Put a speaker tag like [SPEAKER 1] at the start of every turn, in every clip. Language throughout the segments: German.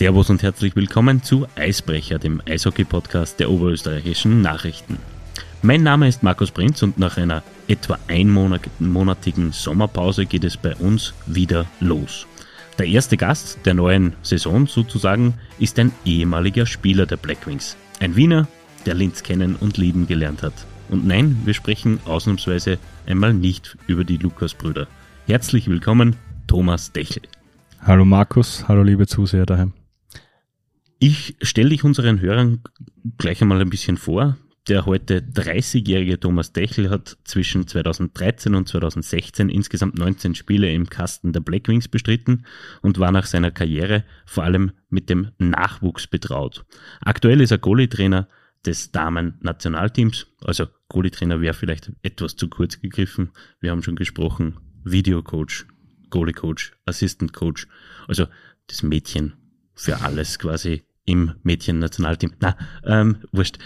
[SPEAKER 1] Servus und herzlich willkommen zu Eisbrecher, dem Eishockey-Podcast der oberösterreichischen Nachrichten. Mein Name ist Markus Prinz und nach einer etwa einmonatigen Sommerpause geht es bei uns wieder los. Der erste Gast der neuen Saison sozusagen ist ein ehemaliger Spieler der Blackwings. Ein Wiener, der Linz kennen und lieben gelernt hat. Und nein, wir sprechen ausnahmsweise einmal nicht über die Lukas-Brüder. Herzlich willkommen, Thomas Dechel.
[SPEAKER 2] Hallo Markus, hallo liebe Zuseher daheim.
[SPEAKER 1] Ich stelle dich unseren Hörern gleich einmal ein bisschen vor. Der heute 30-jährige Thomas Dechel hat zwischen 2013 und 2016 insgesamt 19 Spiele im Kasten der Blackwings bestritten und war nach seiner Karriere vor allem mit dem Nachwuchs betraut. Aktuell ist er Goalie-Trainer des Damen-Nationalteams. Also Goalie-Trainer wäre vielleicht etwas zu kurz gegriffen. Wir haben schon gesprochen, Videocoach, Goalie-Coach, Assistant-Coach. Also das Mädchen für alles quasi im Mädchen-Nationalteam. Na, ähm, wurscht.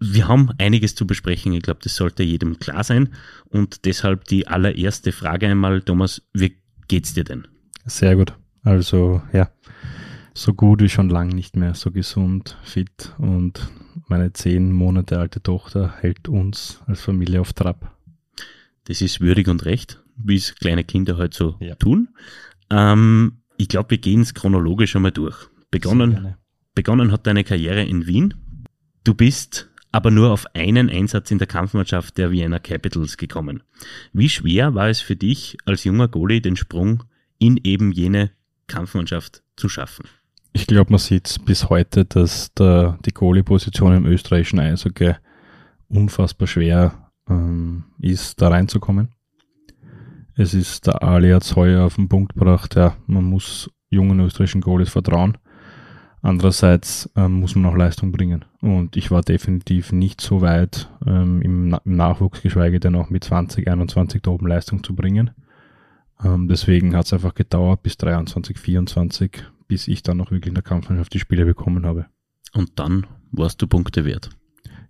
[SPEAKER 1] Wir haben einiges zu besprechen. Ich glaube, das sollte jedem klar sein. Und deshalb die allererste Frage einmal, Thomas, wie geht's dir denn?
[SPEAKER 2] Sehr gut. Also, ja, so gut wie schon lange nicht mehr, so gesund, fit und meine zehn Monate alte Tochter hält uns als Familie auf Trab.
[SPEAKER 1] Das ist würdig und recht, wie es kleine Kinder halt so ja. tun. Ähm, ich glaube, wir gehen es chronologisch einmal durch. Begonnen Begonnen hat deine Karriere in Wien. Du bist aber nur auf einen Einsatz in der Kampfmannschaft der Vienna Capitals gekommen. Wie schwer war es für dich als junger Goalie den Sprung in eben jene Kampfmannschaft zu schaffen?
[SPEAKER 2] Ich glaube, man sieht bis heute, dass der, die Goalie-Position im österreichischen Eishockey unfassbar schwer ähm, ist, da reinzukommen. Es ist der Ali hat heuer auf den Punkt gebracht, ja, man muss jungen österreichischen Goalies vertrauen. Andererseits ähm, muss man auch Leistung bringen. Und ich war definitiv nicht so weit ähm, im, Na im, Nachwuchs, geschweige denn auch mit 20, 21 da oben Leistung zu bringen. Ähm, deswegen hat es einfach gedauert bis 23, 24, bis ich dann noch wirklich in der Kampfmannschaft die Spiele bekommen habe.
[SPEAKER 1] Und dann warst du Punkte wert.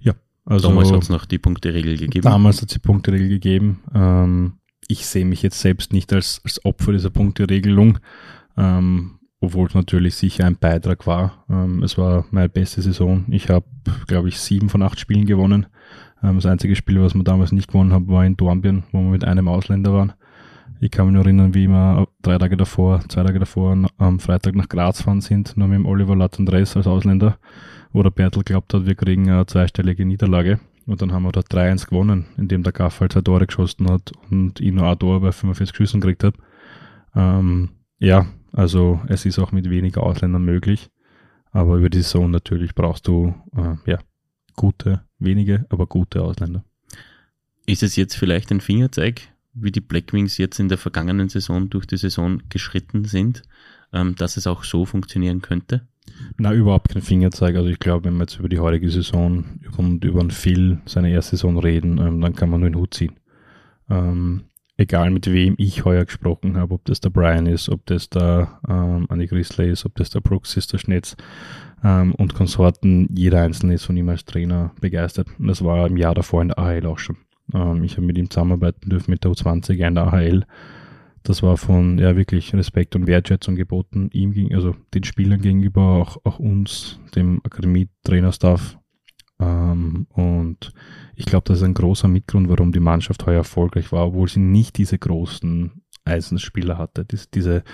[SPEAKER 2] Ja.
[SPEAKER 1] Also damals hat es noch die Punkteregel gegeben.
[SPEAKER 2] Damals hat es die Punkteregel gegeben. Ähm, ich sehe mich jetzt selbst nicht als, als Opfer dieser Punkteregelung. Ähm, obwohl es natürlich sicher ein Beitrag war. Ähm, es war meine beste Saison. Ich habe, glaube ich, sieben von acht Spielen gewonnen. Ähm, das einzige Spiel, was wir damals nicht gewonnen haben, war in Dornbirn, wo wir mit einem Ausländer waren. Ich kann mich nur erinnern, wie wir drei Tage davor, zwei Tage davor am Freitag nach Graz fahren sind, nur mit dem Oliver Latendres als Ausländer, wo der Bertel glaubt hat, wir kriegen eine zweistellige Niederlage. Und dann haben wir da 3-1 gewonnen, indem der Gaff halt zwei Tore geschossen hat und ich nur ein Tor bei 45 Schüssen gekriegt habe. Ähm, ja, also es ist auch mit weniger Ausländern möglich. Aber über die Saison natürlich brauchst du äh, ja, gute, wenige, aber gute Ausländer.
[SPEAKER 1] Ist es jetzt vielleicht ein Fingerzeig, wie die Blackwings jetzt in der vergangenen Saison durch die Saison geschritten sind, ähm, dass es auch so funktionieren könnte?
[SPEAKER 2] Na, überhaupt kein Fingerzeig. Also ich glaube, wenn wir jetzt über die heutige Saison und über einen Phil seine erste Saison reden, ähm, dann kann man nur den Hut ziehen. Ähm, egal mit wem ich heuer gesprochen habe, ob das der Brian ist, ob das der ähm, Annie Grisley ist, ob das der Brooks ist, der Schnetz ähm, und Konsorten, jeder einzelne ist von ihm als Trainer begeistert. Und das war im Jahr davor in der AHL auch schon. Ähm, ich habe mit ihm zusammenarbeiten dürfen mit der U20 in der AHL. Das war von ja wirklich Respekt und Wertschätzung geboten, ihm ging, also den Spielern gegenüber, auch, auch uns, dem Akademie-Trainerstaff. Ähm, und ich glaube, das ist ein großer Mitgrund, warum die Mannschaft heuer erfolgreich war, obwohl sie nicht diese großen Eisenspieler hatte, diese, diese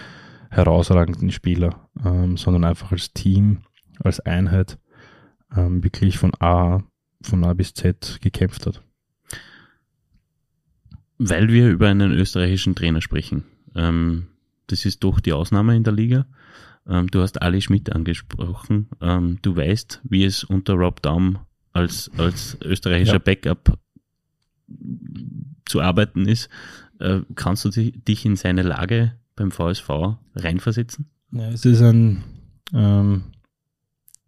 [SPEAKER 2] herausragenden Spieler, ähm, sondern einfach als Team, als Einheit ähm, wirklich von A, von A bis Z gekämpft hat.
[SPEAKER 1] Weil wir über einen österreichischen Trainer sprechen. Ähm, das ist doch die Ausnahme in der Liga. Ähm, du hast Ali Schmidt angesprochen. Ähm, du weißt, wie es unter Rob Daum als, als österreichischer ja. Backup zu arbeiten ist. Äh, kannst du dich in seine Lage beim VSV reinversetzen?
[SPEAKER 2] Ja, es ist ein, ähm,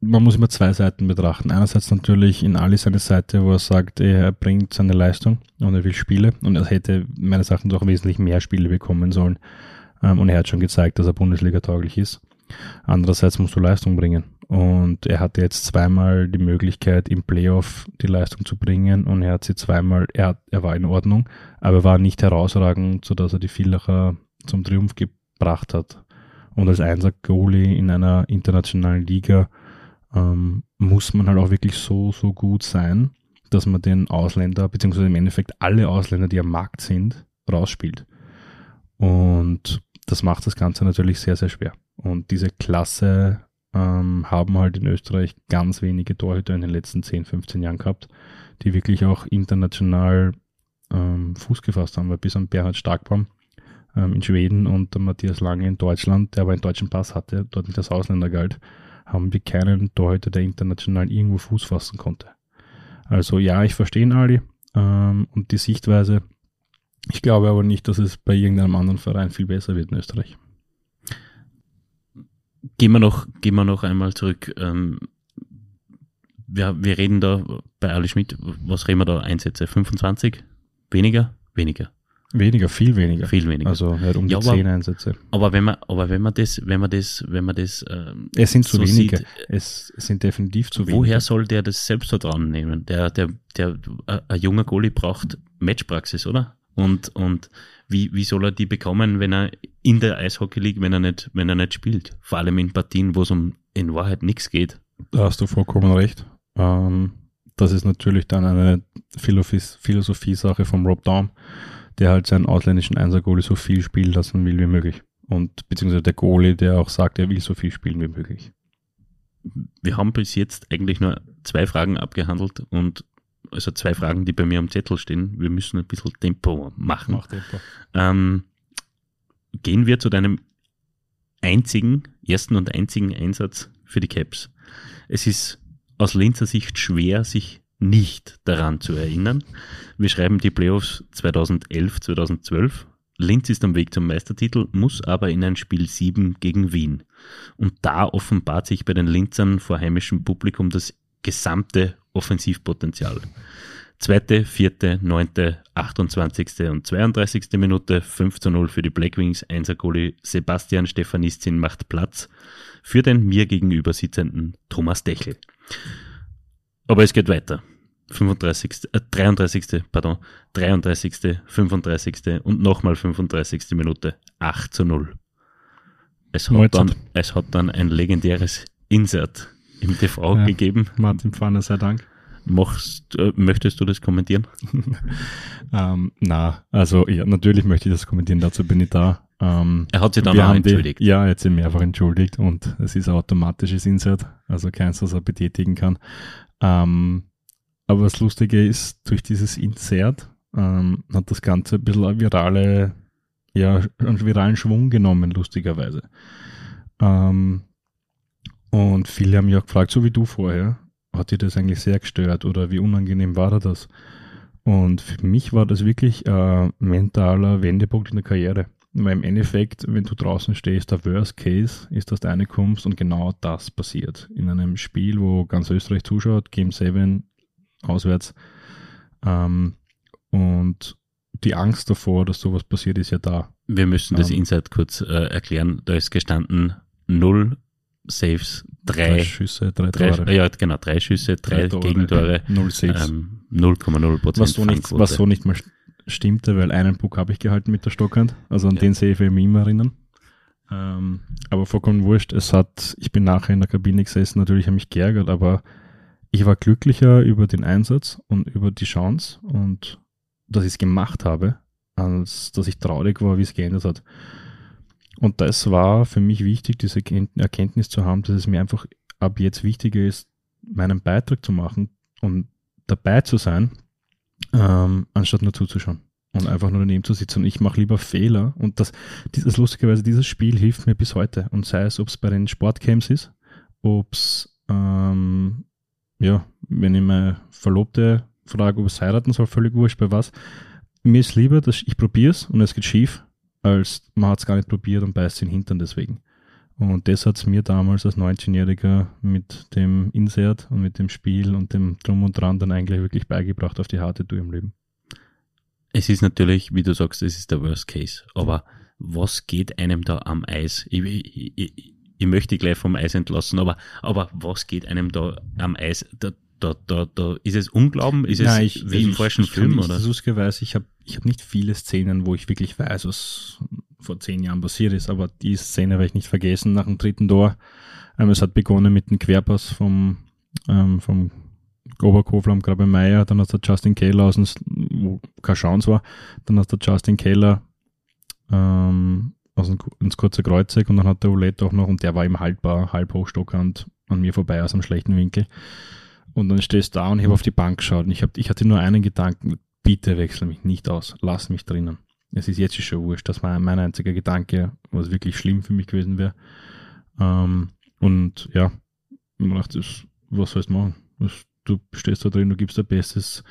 [SPEAKER 2] man muss immer zwei Seiten betrachten. Einerseits natürlich in Ali seine Seite, wo er sagt, er bringt seine Leistung und er will Spiele und er hätte meines Erachtens auch wesentlich mehr Spiele bekommen sollen. Ähm, und er hat schon gezeigt, dass er Bundesliga tauglich ist. Andererseits musst du Leistung bringen. Und er hatte jetzt zweimal die Möglichkeit, im Playoff die Leistung zu bringen und er hat sie zweimal, er, er war in Ordnung, aber war nicht herausragend, sodass er die Villacher zum Triumph gebracht hat. Und als Einser-Goalie in einer internationalen Liga ähm, muss man halt auch wirklich so, so gut sein, dass man den Ausländer, beziehungsweise im Endeffekt alle Ausländer, die am Markt sind, rausspielt. Und das macht das Ganze natürlich sehr, sehr schwer. Und diese Klasse ähm, haben halt in Österreich ganz wenige Torhüter in den letzten 10, 15 Jahren gehabt, die wirklich auch international ähm, Fuß gefasst haben, weil bis an Bernhard Starkbaum ähm, in Schweden und der Matthias Lange in Deutschland, der aber einen deutschen Pass hatte, dort nicht als Ausländer galt, haben wir keinen Torhüter, der international irgendwo Fuß fassen konnte. Also ja, ich verstehe ihn Ali ähm, und die Sichtweise. Ich glaube aber nicht, dass es bei irgendeinem anderen Verein viel besser wird in Österreich.
[SPEAKER 1] Gehen wir noch, gehen wir noch einmal zurück. Ähm, wir, wir reden da bei Ali Schmidt, was reden wir da? Einsätze? 25? Weniger? Weniger.
[SPEAKER 2] Weniger, viel weniger.
[SPEAKER 1] Viel weniger.
[SPEAKER 2] Also hat um die
[SPEAKER 1] Ja,
[SPEAKER 2] 10
[SPEAKER 1] aber-
[SPEAKER 2] Einsätze.
[SPEAKER 1] Aber wenn man, aber wenn man das, wenn man das, wenn man das, ähm,
[SPEAKER 2] Es sind zu
[SPEAKER 1] so
[SPEAKER 2] wenige.
[SPEAKER 1] sieht,
[SPEAKER 2] es, es sind definitiv zu wenige.
[SPEAKER 1] woher soll der das Selbstvertrauen nehmen? Der, der, der, äh, ein junger Goalie braucht Matchpraxis, oder? Und, und wie, wie soll er die bekommen, wenn er in der Eishockey League, wenn er nicht, wenn er nicht spielt? Vor allem in Partien, wo es um in Wahrheit nichts geht.
[SPEAKER 2] Da hast du vollkommen recht. Ähm, das ist natürlich dann eine Philosophie- Philosophie-Sache vom Rob Daum, der halt seinen ausländischen Einser-Goalie so viel spielen lassen will wie möglich. Und beziehungsweise der Goalie, der auch sagt, er will so viel spielen wie möglich.
[SPEAKER 1] Wir haben bis jetzt eigentlich nur zwei Fragen abgehandelt und also zwei Fragen, die bei mir am Zettel stehen. Wir müssen ein bisschen Tempo machen.
[SPEAKER 2] Macht Tempo.
[SPEAKER 1] Ähm, gehen wir zu deinem einzigen, ersten und einzigen Einsatz für die Caps. Es ist aus Linzer Sicht schwer, sich nicht daran zu erinnern. Wir schreiben die Playoffs 2011, 2012. Linz ist am Weg zum Meistertitel, muss aber in ein Spiel 7 gegen Wien. Und da offenbart sich bei den Linzern vor heimischem Publikum das gesamte Offensivpotenzial. Zweite, vierte, neunte, 28. und 32. Minute 5 zu 0 für die Blackwings. Einser-Goalie Sebastian Stefanistin macht Platz für den mir gegenüber sitzenden Thomas Dechel. Aber es geht weiter. 35. Äh, 33. Pardon. 33. 35. und nochmal 35. Minute 8 zu 0. Es hat, dann, es hat dann ein legendäres Insert im TV
[SPEAKER 2] Ja.
[SPEAKER 1] gegeben.
[SPEAKER 2] Martin Pfanner, sei Dank.
[SPEAKER 1] Machst, äh, möchtest du das kommentieren?
[SPEAKER 2] Ähm, na, also ja, natürlich möchte ich das kommentieren, dazu bin ich da. Ähm,
[SPEAKER 1] Er hat sich dann auch
[SPEAKER 2] haben die-
[SPEAKER 1] entschuldigt.
[SPEAKER 2] Ja, er hat sich mehrfach entschuldigt und es ist ein automatisches Insert, also keins, das er betätigen kann. Ähm, aber das Lustige ist, durch dieses Insert ähm, hat das Ganze ein bisschen eine virale, ja, einen viralen Schwung genommen, lustigerweise. Ähm, und viele haben mich auch gefragt, so wie du vorher, hat dir das eigentlich sehr gestört oder wie unangenehm war dir das? Und für mich war das wirklich ein mentaler Wendepunkt in der Karriere. Weil im Endeffekt, wenn du draußen stehst, der Worst Case ist, dass du reinkommst und genau das passiert. In einem Spiel, wo ganz Österreich zuschaut, Game 7 auswärts. Ähm, und die Angst davor, dass sowas passiert, ist ja da.
[SPEAKER 1] Wir müssen das
[SPEAKER 2] Ähm.
[SPEAKER 1] Insight kurz äh, erklären. Da ist gestanden null Saves, drei,
[SPEAKER 2] Schüsse, drei,
[SPEAKER 1] drei,
[SPEAKER 2] Tore.
[SPEAKER 1] ja genau, drei Schüsse, drei, Gegentore,
[SPEAKER 2] Null Saves.
[SPEAKER 1] ähm, 0,0 Prozent
[SPEAKER 2] was, so nicht, was so nicht mal st- stimmte, weil einen Puck habe ich gehalten mit der Stockhand. Also an
[SPEAKER 1] Ja.
[SPEAKER 2] den sehe ich mich immer erinnern. Ähm, aber vollkommen wurscht. Es hat, ich bin nachher in der Kabine gesessen, natürlich habe ich mich geärgert, aber ich war glücklicher über den Einsatz und über die Chance und dass ich es gemacht habe, als dass ich traurig war, wie es geändert hat. Und das war für mich wichtig, diese Erkennt- Erkenntnis zu haben, dass es mir einfach ab jetzt wichtiger ist, meinen Beitrag zu machen und dabei zu sein, ähm, anstatt nur zuzuschauen und einfach nur daneben zu sitzen. Und ich mache lieber Fehler. Und das, dieses lustigerweise, dieses Spiel hilft mir bis heute. Und sei es, ob es bei den Sportcamps ist, ob es, ähm, ja, wenn ich meine Verlobte frage, ob es heiraten soll, völlig wurscht, bei was. Mir ist lieber, dass ich probiere es und es geht schief, als man hat es gar nicht probiert und beißt den Hintern deswegen. Und das hat es mir damals als 19-Jähriger mit dem Insert und mit dem Spiel und dem Drum und Dran dann eigentlich wirklich beigebracht auf die harte Tour im Leben.
[SPEAKER 1] Es ist natürlich, wie du sagst, es ist der Worst Case. Aber was geht einem da am Eis? Ich, ich, ich, ich möchte gleich vom Eis entlassen, aber, aber was geht einem da am Eis? Da, da, da, da ist es Unglauben, ist
[SPEAKER 2] Nein,
[SPEAKER 1] es
[SPEAKER 2] ich,
[SPEAKER 1] wie im falschen Film,
[SPEAKER 2] ich,
[SPEAKER 1] oder?
[SPEAKER 2] Suske weiß, ich habe ich hab nicht viele Szenen, wo ich wirklich weiß, was vor zehn Jahren passiert ist, aber die Szene werde ich nicht vergessen nach dem dritten Tor. Ähm, es hat begonnen mit dem Querpass vom, ähm, vom Oberkofler am Grabe Meier, dann hat der Justin Keller aus dem, wo kein Chance war, dann hat der Justin Keller ähm, aus dem, ins kurze Kreuzeck und dann hat der Olet auch noch, und der war im haltbar, halb hochstockernd an mir vorbei aus einem schlechten Winkel. Und dann stehst du da und ich habe auf die Bank geschaut und ich, hab, ich hatte nur einen Gedanken, bitte wechsel mich nicht aus, lass mich drinnen. Es ist jetzt schon wurscht, das war mein einziger Gedanke, was wirklich schlimm für mich gewesen wäre. Ähm, und ja, man dachte, was sollst du machen? Du stehst da drin, du gibst dein Bestes.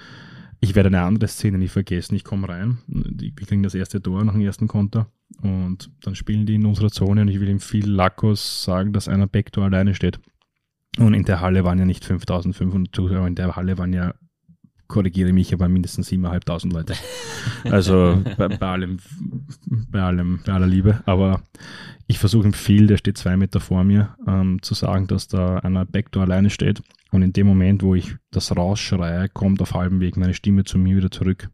[SPEAKER 2] Ich werde eine andere Szene nicht vergessen. Ich komme rein, wir kriegen das erste Tor nach dem ersten Konter und dann spielen die in unserer Zone und ich will ihm viel Lackos sagen, dass einer Backdoor alleine steht. Und in der Halle waren ja nicht 5500 Zuschauer, in der Halle waren ja, korrigiere mich, aber mindestens 7.500 Leute. Also bei, bei, allem, bei allem, bei aller Liebe. Aber ich versuche ihm viel, der steht zwei Meter vor mir, ähm, zu sagen, dass da einer Backdoor alleine steht. Und in dem Moment, wo ich das rausschreie, kommt auf halbem Weg meine Stimme zu mir wieder zurück.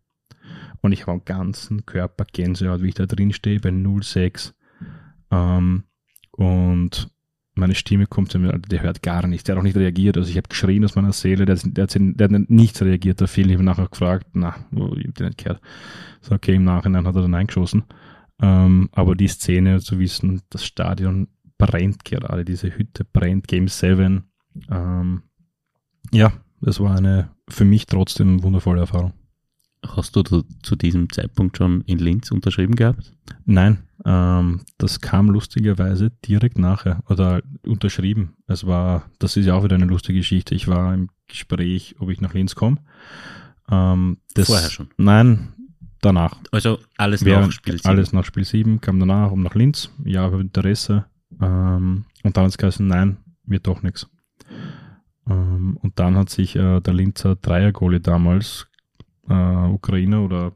[SPEAKER 2] Und ich habe am ganzen Körper Gänsehaut, wie ich da drin stehe, bei 06. Ähm, und meine Stimme kommt zu mir, der hört gar nichts, der hat auch nicht reagiert. Also ich habe geschrien aus meiner Seele, der, der, hat, der hat nichts reagiert, der Phil. Ich habe nachher gefragt, na, ich habe den nicht gehört. So, okay, im Nachhinein hat er dann eingeschossen. Ähm, aber die Szene zu wissen, das Stadion brennt gerade, diese Hütte brennt, Game 7. Ähm, ja, das war eine für mich trotzdem wundervolle Erfahrung.
[SPEAKER 1] Hast du zu diesem Zeitpunkt schon in Linz unterschrieben gehabt?
[SPEAKER 2] Nein, ähm, das kam lustigerweise direkt nachher oder unterschrieben. Es war, das ist ja auch wieder eine lustige Geschichte. Ich war im Gespräch, ob ich nach Linz komme. Ähm,
[SPEAKER 1] Vorher schon?
[SPEAKER 2] Nein, danach.
[SPEAKER 1] Also alles nach Spiel 7?
[SPEAKER 2] Alles nach Spiel 7, kam danach um nach Linz. Ja, habe Interesse. Ähm, und dann hat es geheißen, nein, wird doch nichts. Ähm, und dann hat sich äh, der Linzer Dreiergoalie damals äh, Ukrainer oder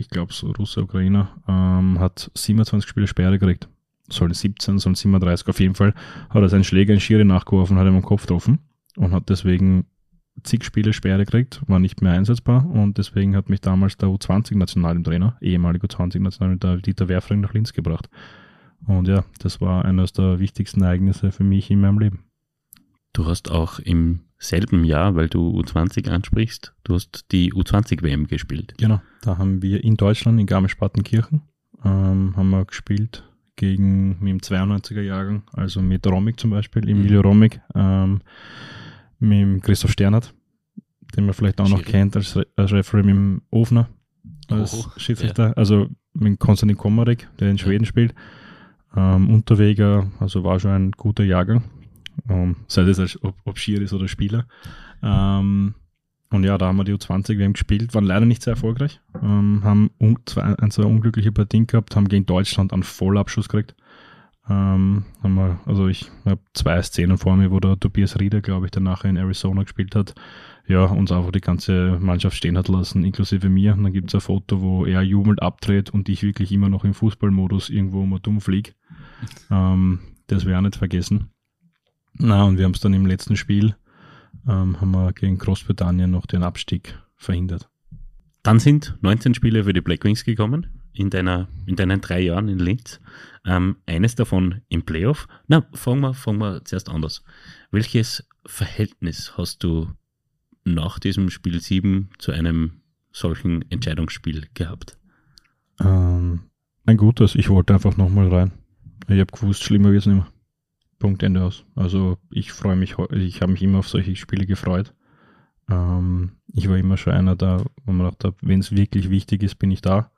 [SPEAKER 2] ich glaube so Russe, Ukrainer, ähm, hat 27 Spiele Sperre gekriegt. Sollen 17, sollen 37 auf jeden Fall. Hat er seinen Schläger in Schiri nachgeworfen, hat ihm am Kopf getroffen und hat deswegen zig Spiele Sperre gekriegt, war nicht mehr einsetzbar und deswegen hat mich damals der U20-Nationaltrainer, ehemaliger U20-Nationaltrainer Dieter Werfring nach Linz gebracht. Und ja, das war eines der wichtigsten Ereignisse für mich in meinem Leben.
[SPEAKER 1] Du hast auch im selben Jahr, weil du U20 ansprichst, du hast die U20-WM gespielt.
[SPEAKER 2] Genau, da haben wir in Deutschland, in Garmisch-Partenkirchen, ähm, haben wir gespielt gegen mit dem 92er Jahrgang, also mit Romig zum Beispiel, Emilio Romig, ähm, mit dem Christoph Sternert, den man vielleicht auch noch
[SPEAKER 1] Schiri.
[SPEAKER 2] kennt als, Re als Referee mit dem Ofner als
[SPEAKER 1] Oh,
[SPEAKER 2] Schiedsrichter, also mit Konstantin Komarek, der in Schweden spielt. Ähm, Unterweger, also war schon ein guter Jahrgang. Ähm, sei das als ob, ob Schier ist oder Spieler. Ähm, und ja, da haben wir die U20 WM gespielt, waren leider nicht sehr erfolgreich, ähm, haben un zwei, ein, zwei unglückliche Partien gehabt, haben gegen Deutschland einen Vollabschuss gekriegt. Ähm, haben wir, also ich habe zwei Szenen vor mir, wo der Tobias Rieder, glaube ich, der nachher in Arizona gespielt hat, ja, uns einfach die ganze Mannschaft stehen hat lassen, inklusive mir. Und dann gibt es ein Foto, wo er jubelnd abdreht und ich wirklich immer noch im Fußballmodus irgendwo mal dumm fliege. Ähm, das werde ich auch nicht vergessen. Na, und wir haben es dann im letzten Spiel, ähm, haben wir gegen Großbritannien noch den Abstieg verhindert.
[SPEAKER 1] Dann sind 19 Spiele für die Black Wings gekommen in, deiner, in deinen drei Jahren in Linz. Ähm, eines davon im Playoff. Na, fangen wir, fangen wir zuerst anders. Welches Verhältnis hast du nach diesem Spiel 7 zu einem solchen Entscheidungsspiel gehabt?
[SPEAKER 2] Ähm, ein gutes, ich wollte einfach nochmal rein. Ich habe gewusst, schlimmer wird es nicht mehr. Punkt Ende aus. Also ich freue mich, ich habe mich immer auf solche Spiele gefreut. Ähm, ich war immer schon einer da, wo man dachte, wenn es wirklich wichtig ist, bin ich da.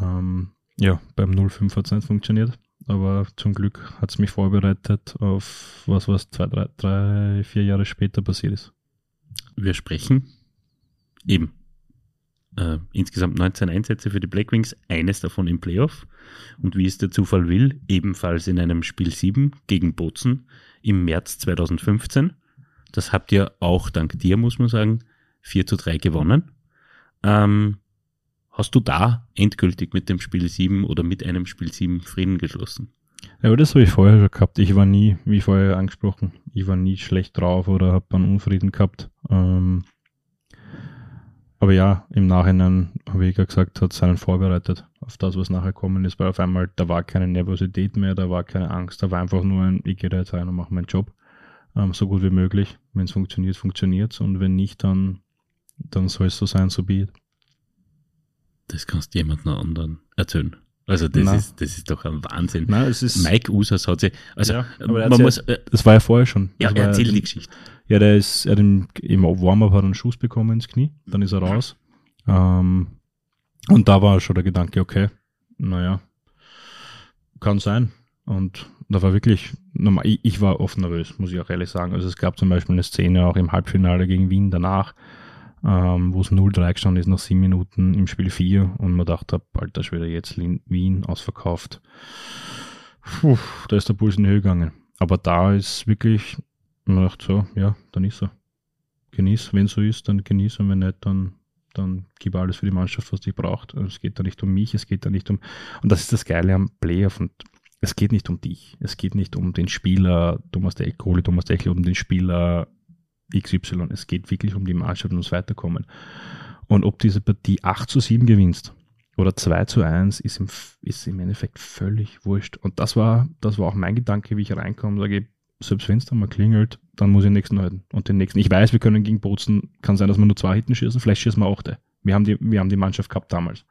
[SPEAKER 2] Ähm, ja, beim 05 hat es nicht funktioniert, aber zum Glück hat es mich vorbereitet auf was, was zwei, drei, drei, vier Jahre später passiert ist.
[SPEAKER 1] Wir sprechen eben äh, insgesamt 19 Einsätze für die Black Wings, eines davon im Playoff. Und wie es der Zufall will, ebenfalls in einem Spiel 7 gegen Bozen im März 2015. Das habt ihr auch dank dir, muss man sagen, 4 zu 3 gewonnen. Ähm, hast du da endgültig mit dem Spiel 7 oder mit einem Spiel 7 Frieden geschlossen?
[SPEAKER 2] Ja, aber das habe ich vorher schon gehabt. Ich war nie, wie vorher angesprochen, ich war nie schlecht drauf oder habe einen Unfrieden gehabt. Ähm, aber ja, im Nachhinein, habe ich ja gesagt, hat seinen vorbereitet auf das, was nachher kommen ist, weil auf einmal, da war keine Nervosität mehr, da war keine Angst, da war einfach nur ein, ich gehe da jetzt rein und mache meinen Job ähm, so gut wie möglich. Wenn es funktioniert, funktioniert es und wenn nicht, dann, dann soll es so sein, so be it.
[SPEAKER 1] Das kannst du jemandem anderen erzählen. Also das ist, das ist doch ein Wahnsinn.
[SPEAKER 2] Nein, es ist
[SPEAKER 1] Mike Usas hat sich, also
[SPEAKER 2] Ja, er
[SPEAKER 1] man
[SPEAKER 2] hat's
[SPEAKER 1] muss,
[SPEAKER 2] ja-
[SPEAKER 1] äh,
[SPEAKER 2] das war ja vorher schon.
[SPEAKER 1] ja,
[SPEAKER 2] Das war
[SPEAKER 1] erzähl
[SPEAKER 2] ja,
[SPEAKER 1] die Geschichte.
[SPEAKER 2] Ja, der ist, er hat im, im Warm-up hat er einen Schuss bekommen ins Knie, dann ist er raus. Ähm, und da war schon der Gedanke, okay, naja, kann sein. Und da war wirklich, normal, ich, ich war oft nervös, muss ich auch ehrlich sagen. Also es gab zum Beispiel eine Szene auch im Halbfinale gegen Wien danach, ähm, wo es 0-3 gestanden ist nach sieben Minuten im Spiel 4 und man dachte, alter Schwede, jetzt Wien ausverkauft. Puh, da ist der Puls in die Höhe gegangen. Aber da ist wirklich, man dachte so, ja, dann ist er. Genieß, wenn so ist, dann genieß und wenn nicht, dann, dann gib alles für die Mannschaft, was die braucht. Es geht da nicht um mich, es geht da nicht um, und das ist das Geile am Playoff und es geht nicht um dich. Es geht nicht um den Spieler Thomas Dech, Kohli, Thomas Deckel, um den Spieler XY. Es geht wirklich um die Mannschaft und ums Weiterkommen. Und ob diese Partie 8 zu 7 gewinnst oder 2 zu 1, ist im, ist im Endeffekt völlig wurscht. Und das war, das war auch mein Gedanke, wie ich reinkomme, sage ich, selbst wenn es dann mal klingelt, dann muss ich den nächsten halten. Und den nächsten. Ich weiß, wir können gegen Bozen, kann sein, dass wir nur zwei Hitten schießen, vielleicht schießen wir auch der. Wir haben die, wir haben die Mannschaft gehabt damals.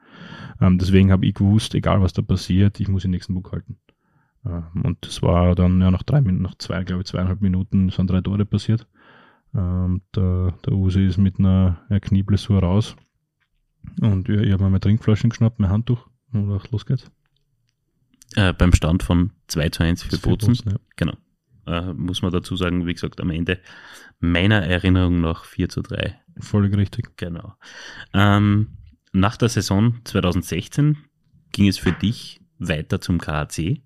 [SPEAKER 2] Ähm, deswegen habe ich gewusst, egal was da passiert, ich muss den nächsten Book halten. Ähm, und das war dann ja nach drei Minuten, nach zwei, glaube ich, zweieinhalb Minuten sind drei Tore passiert. Ähm, der, der Usi ist mit einer, einer Knieblessur raus. Und ja, ich habe mir meine Trinkflaschen geschnappt, mein Handtuch und dachte, los geht's.
[SPEAKER 1] Äh, beim Stand von 2 zu 1 für
[SPEAKER 2] Für
[SPEAKER 1] Bozen.
[SPEAKER 2] Bozen, ja.
[SPEAKER 1] Genau. Äh, muss man dazu sagen, wie gesagt, am Ende meiner Erinnerung nach 4 zu 3.
[SPEAKER 2] Völlig richtig.
[SPEAKER 1] Genau. Ähm, nach der Saison 2016 ging es für dich weiter zum KAC.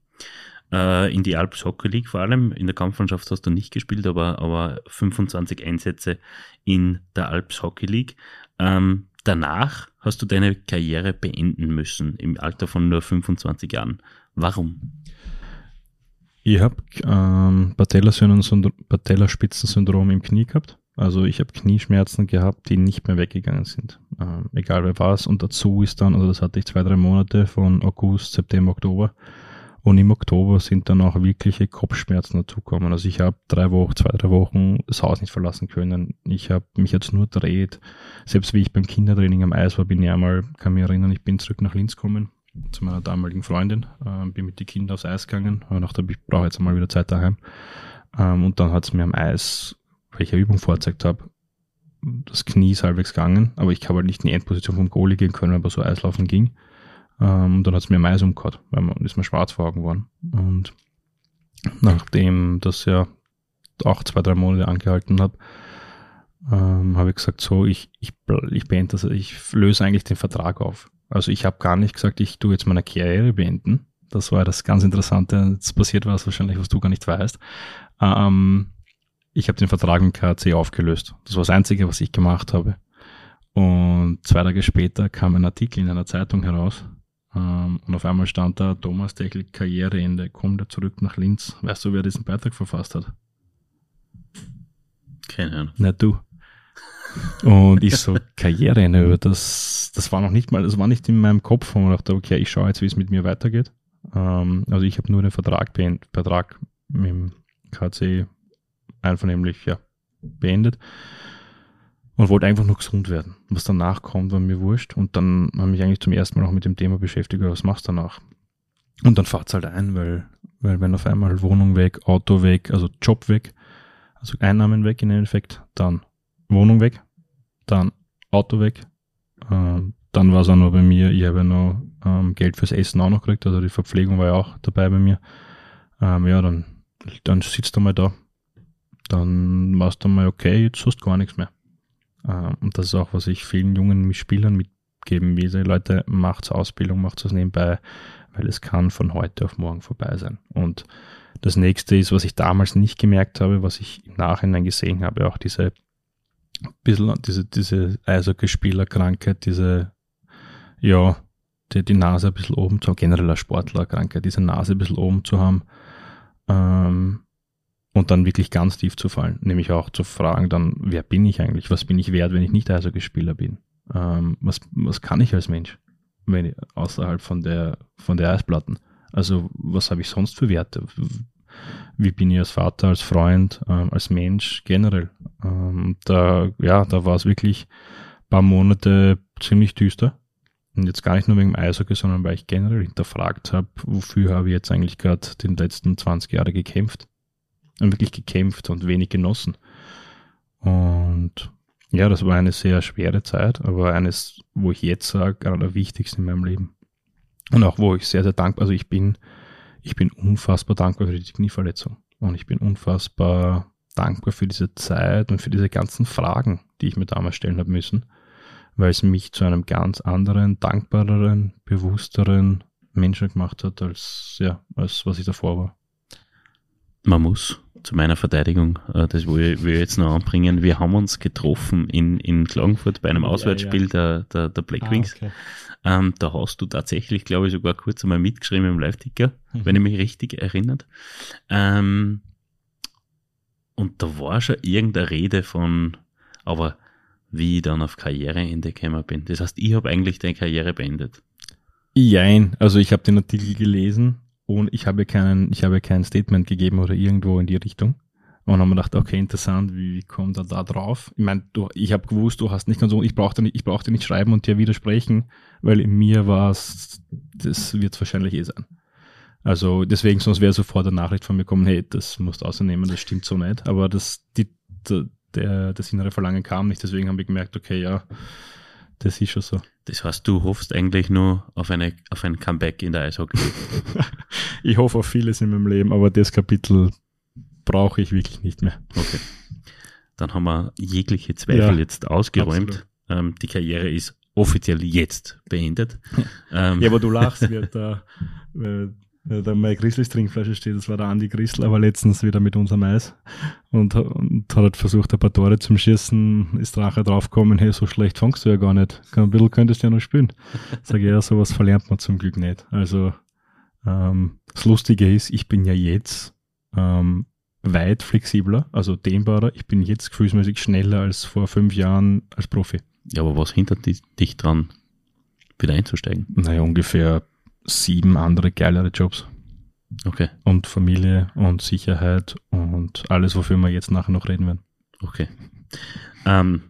[SPEAKER 1] Äh, in die Alps Hockey League vor allem. In der Kampfmannschaft hast du nicht gespielt, aber, aber 25 Einsätze in der Alps Hockey League. Ähm, danach hast du deine Karriere beenden müssen im Alter von nur 25 Jahren. Warum?
[SPEAKER 2] Ich habe ähm, Patellaspitzensyndrom im Knie gehabt. Also ich habe Knieschmerzen gehabt, die nicht mehr weggegangen sind. Ähm, egal wer war es. Und dazu ist dann, also das hatte ich zwei, drei Monate von August, September, Oktober. Und im Oktober sind dann auch wirkliche Kopfschmerzen dazugekommen. Also ich habe drei Wochen, zwei, drei Wochen das Haus nicht verlassen können. Ich habe mich jetzt nur dreht. Selbst wie ich beim Kindertraining am Eis war, bin ich einmal, kann mich erinnern, ich bin zurück nach Linz gekommen zu meiner damaligen Freundin, ähm, bin mit den Kindern aufs Eis gegangen und dachte, ich brauche jetzt einmal wieder Zeit daheim. Ähm, und dann hat es mir am Eis, welche Übung vorgezeigt habe, das Knie ist halbwegs gegangen, aber ich habe halt nicht in die Endposition vom Goalie gehen können, weil so Eislaufen ging. Ähm, und dann hat es mir am Eis umgehauen, weil man ist mir schwarz vor Augen geworden. Und nachdem das ja auch zwei, drei Monate angehalten hat, ähm, habe ich gesagt, so, ich, ich, ich beende das, ich löse eigentlich den Vertrag auf. Also ich habe gar nicht gesagt, ich tue jetzt meine Karriere beenden. Das war das ganz Interessante. Jetzt passiert was wahrscheinlich, was du gar nicht weißt. Ähm, ich habe den Vertrag mit KAC aufgelöst. Das war das Einzige, was ich gemacht habe. Und zwei Tage später kam ein Artikel in einer Zeitung heraus. Ähm, und auf einmal stand da, Thomas Deckel, Karriereende, kommt er zurück nach Linz. Weißt du, wer diesen Beitrag verfasst hat?
[SPEAKER 1] Keine Ahnung.
[SPEAKER 2] Nicht du. Und ich so, Karriereende, das, das war noch nicht mal, das war nicht in meinem Kopf, wo man dachte, okay, ich schaue jetzt, wie es mit mir weitergeht. Ähm, also ich habe nur den Vertrag, beend, Vertrag mit dem KC einvernehmlich ja, beendet und wollte einfach nur gesund werden. Was danach kommt, war mir wurscht. Und dann habe ich eigentlich zum ersten Mal auch mit dem Thema beschäftigt, was machst du danach? Und dann fahrt's halt ein, weil, weil wenn auf einmal Wohnung weg, Auto weg, also Job weg, also Einnahmen weg im Endeffekt, dann Wohnung weg, dann Auto weg, ähm, dann war es auch noch bei mir, ich habe ja noch ähm, Geld fürs Essen auch noch gekriegt, also die Verpflegung war ja auch dabei bei mir. Ähm, ja, dann, dann sitzt du mal da. Dann warst du mal, okay, jetzt hast du gar nichts mehr. Ähm, und das ist auch, was ich vielen jungen Spielern mitgeben will. Leute, macht's Ausbildung, macht's was nebenbei, weil es kann von heute auf morgen vorbei sein. Und das nächste ist, was ich damals nicht gemerkt habe, was ich im Nachhinein gesehen habe, auch diese bisschen, diese, diese Eishockeyspielerkrankheit, diese, ja, die, die Nase ein bisschen oben zu haben, generell eine Sportlerkrankheit, diese Nase ein bisschen oben zu haben, ähm, und dann wirklich ganz tief zu fallen, nämlich auch zu fragen dann, wer bin ich eigentlich, was bin ich wert, wenn ich nicht Eishockeyspieler bin, ähm, was, was kann ich als Mensch, wenn ich, außerhalb von der, von der Eisplatten, also was habe ich sonst für Werte, wie bin ich als Vater, als Freund, ähm, als Mensch generell, ähm, da, ja, da war es wirklich ein paar Monate ziemlich düster, und jetzt gar nicht nur wegen dem Eishockey, sondern weil ich generell hinterfragt habe, wofür habe ich jetzt eigentlich gerade den letzten 20 Jahre gekämpft und wirklich gekämpft und wenig genossen. Und ja, das war eine sehr schwere Zeit, aber eines, wo ich jetzt sage, einer der wichtigsten in meinem Leben. Und auch wo ich sehr, sehr dankbar, also ich bin, ich bin unfassbar dankbar für die Knieverletzung. Und ich bin unfassbar dankbar für diese Zeit und für diese ganzen Fragen, die ich mir damals stellen habe müssen, weil es mich zu einem ganz anderen, dankbareren, bewussteren Menschen gemacht hat, als, ja, als was ich davor war.
[SPEAKER 1] Man muss zu meiner Verteidigung, äh, das will ich, will ich jetzt noch anbringen, wir haben uns getroffen in, in Klagenfurt bei einem Auswärtsspiel ja, ja. Der, der, der Black ah, Wings. Okay. Ähm, da hast du tatsächlich, glaube ich, sogar kurz einmal mitgeschrieben im Live-Ticker, mhm. wenn ich mich richtig erinnert. Ähm, und da war schon irgendeine Rede von, aber wie ich dann auf Karriereende gekommen bin. Das heißt, ich habe eigentlich deine Karriere beendet.
[SPEAKER 2] Jein, also ich habe den Artikel gelesen und ich habe keinen, ich habe kein Statement gegeben oder irgendwo in die Richtung. Und haben wir gedacht, okay, interessant, wie kommt er da drauf? Ich meine, du, ich habe gewusst, du hast nicht ganz so, ich brauchte nicht, ich brauchte nicht schreiben und dir widersprechen, weil in mir war es, das wird es wahrscheinlich eh sein. Also deswegen, sonst wäre sofort eine Nachricht von mir kommen, hey, das musst du außernehmen, das stimmt so nicht. Aber das, die, der, das innere Verlangen kam nicht, deswegen haben wir gemerkt, okay, ja, das ist schon so.
[SPEAKER 1] Das heißt, du hoffst eigentlich nur auf, eine, auf ein Comeback in der Eishockey.
[SPEAKER 2] ich hoffe auf vieles in meinem Leben, aber das Kapitel brauche ich wirklich nicht mehr.
[SPEAKER 1] Okay. Dann haben wir jegliche Zweifel ja, jetzt ausgeräumt. Ähm, die Karriere ist offiziell jetzt beendet.
[SPEAKER 2] ähm, ja, aber du lachst, wird da, äh, da meine Grizzlies Trinkflasche steht, das war der Andi Grissel, aber letztens wieder mit unserem Eis und, und hat halt versucht, ein paar Tore zum Schießen, ist nachher draufgekommen, hey, so schlecht fangst du ja gar nicht. Ein bisschen könntest du ja noch spielen. Sag ich, ja, sowas verlernt man zum Glück nicht. Also, ähm, das Lustige ist, ich bin ja jetzt ähm, weit flexibler, also dehnbarer. Ich bin jetzt gefühlsmäßig schneller als vor fünf Jahren als Profi.
[SPEAKER 1] Ja, aber was hindert dich dran, wieder einzusteigen?
[SPEAKER 2] Naja, ungefähr sieben andere geilere Jobs.
[SPEAKER 1] Okay.
[SPEAKER 2] Und Familie und Sicherheit und alles, wofür wir jetzt nachher noch reden werden.
[SPEAKER 1] Okay. Ähm,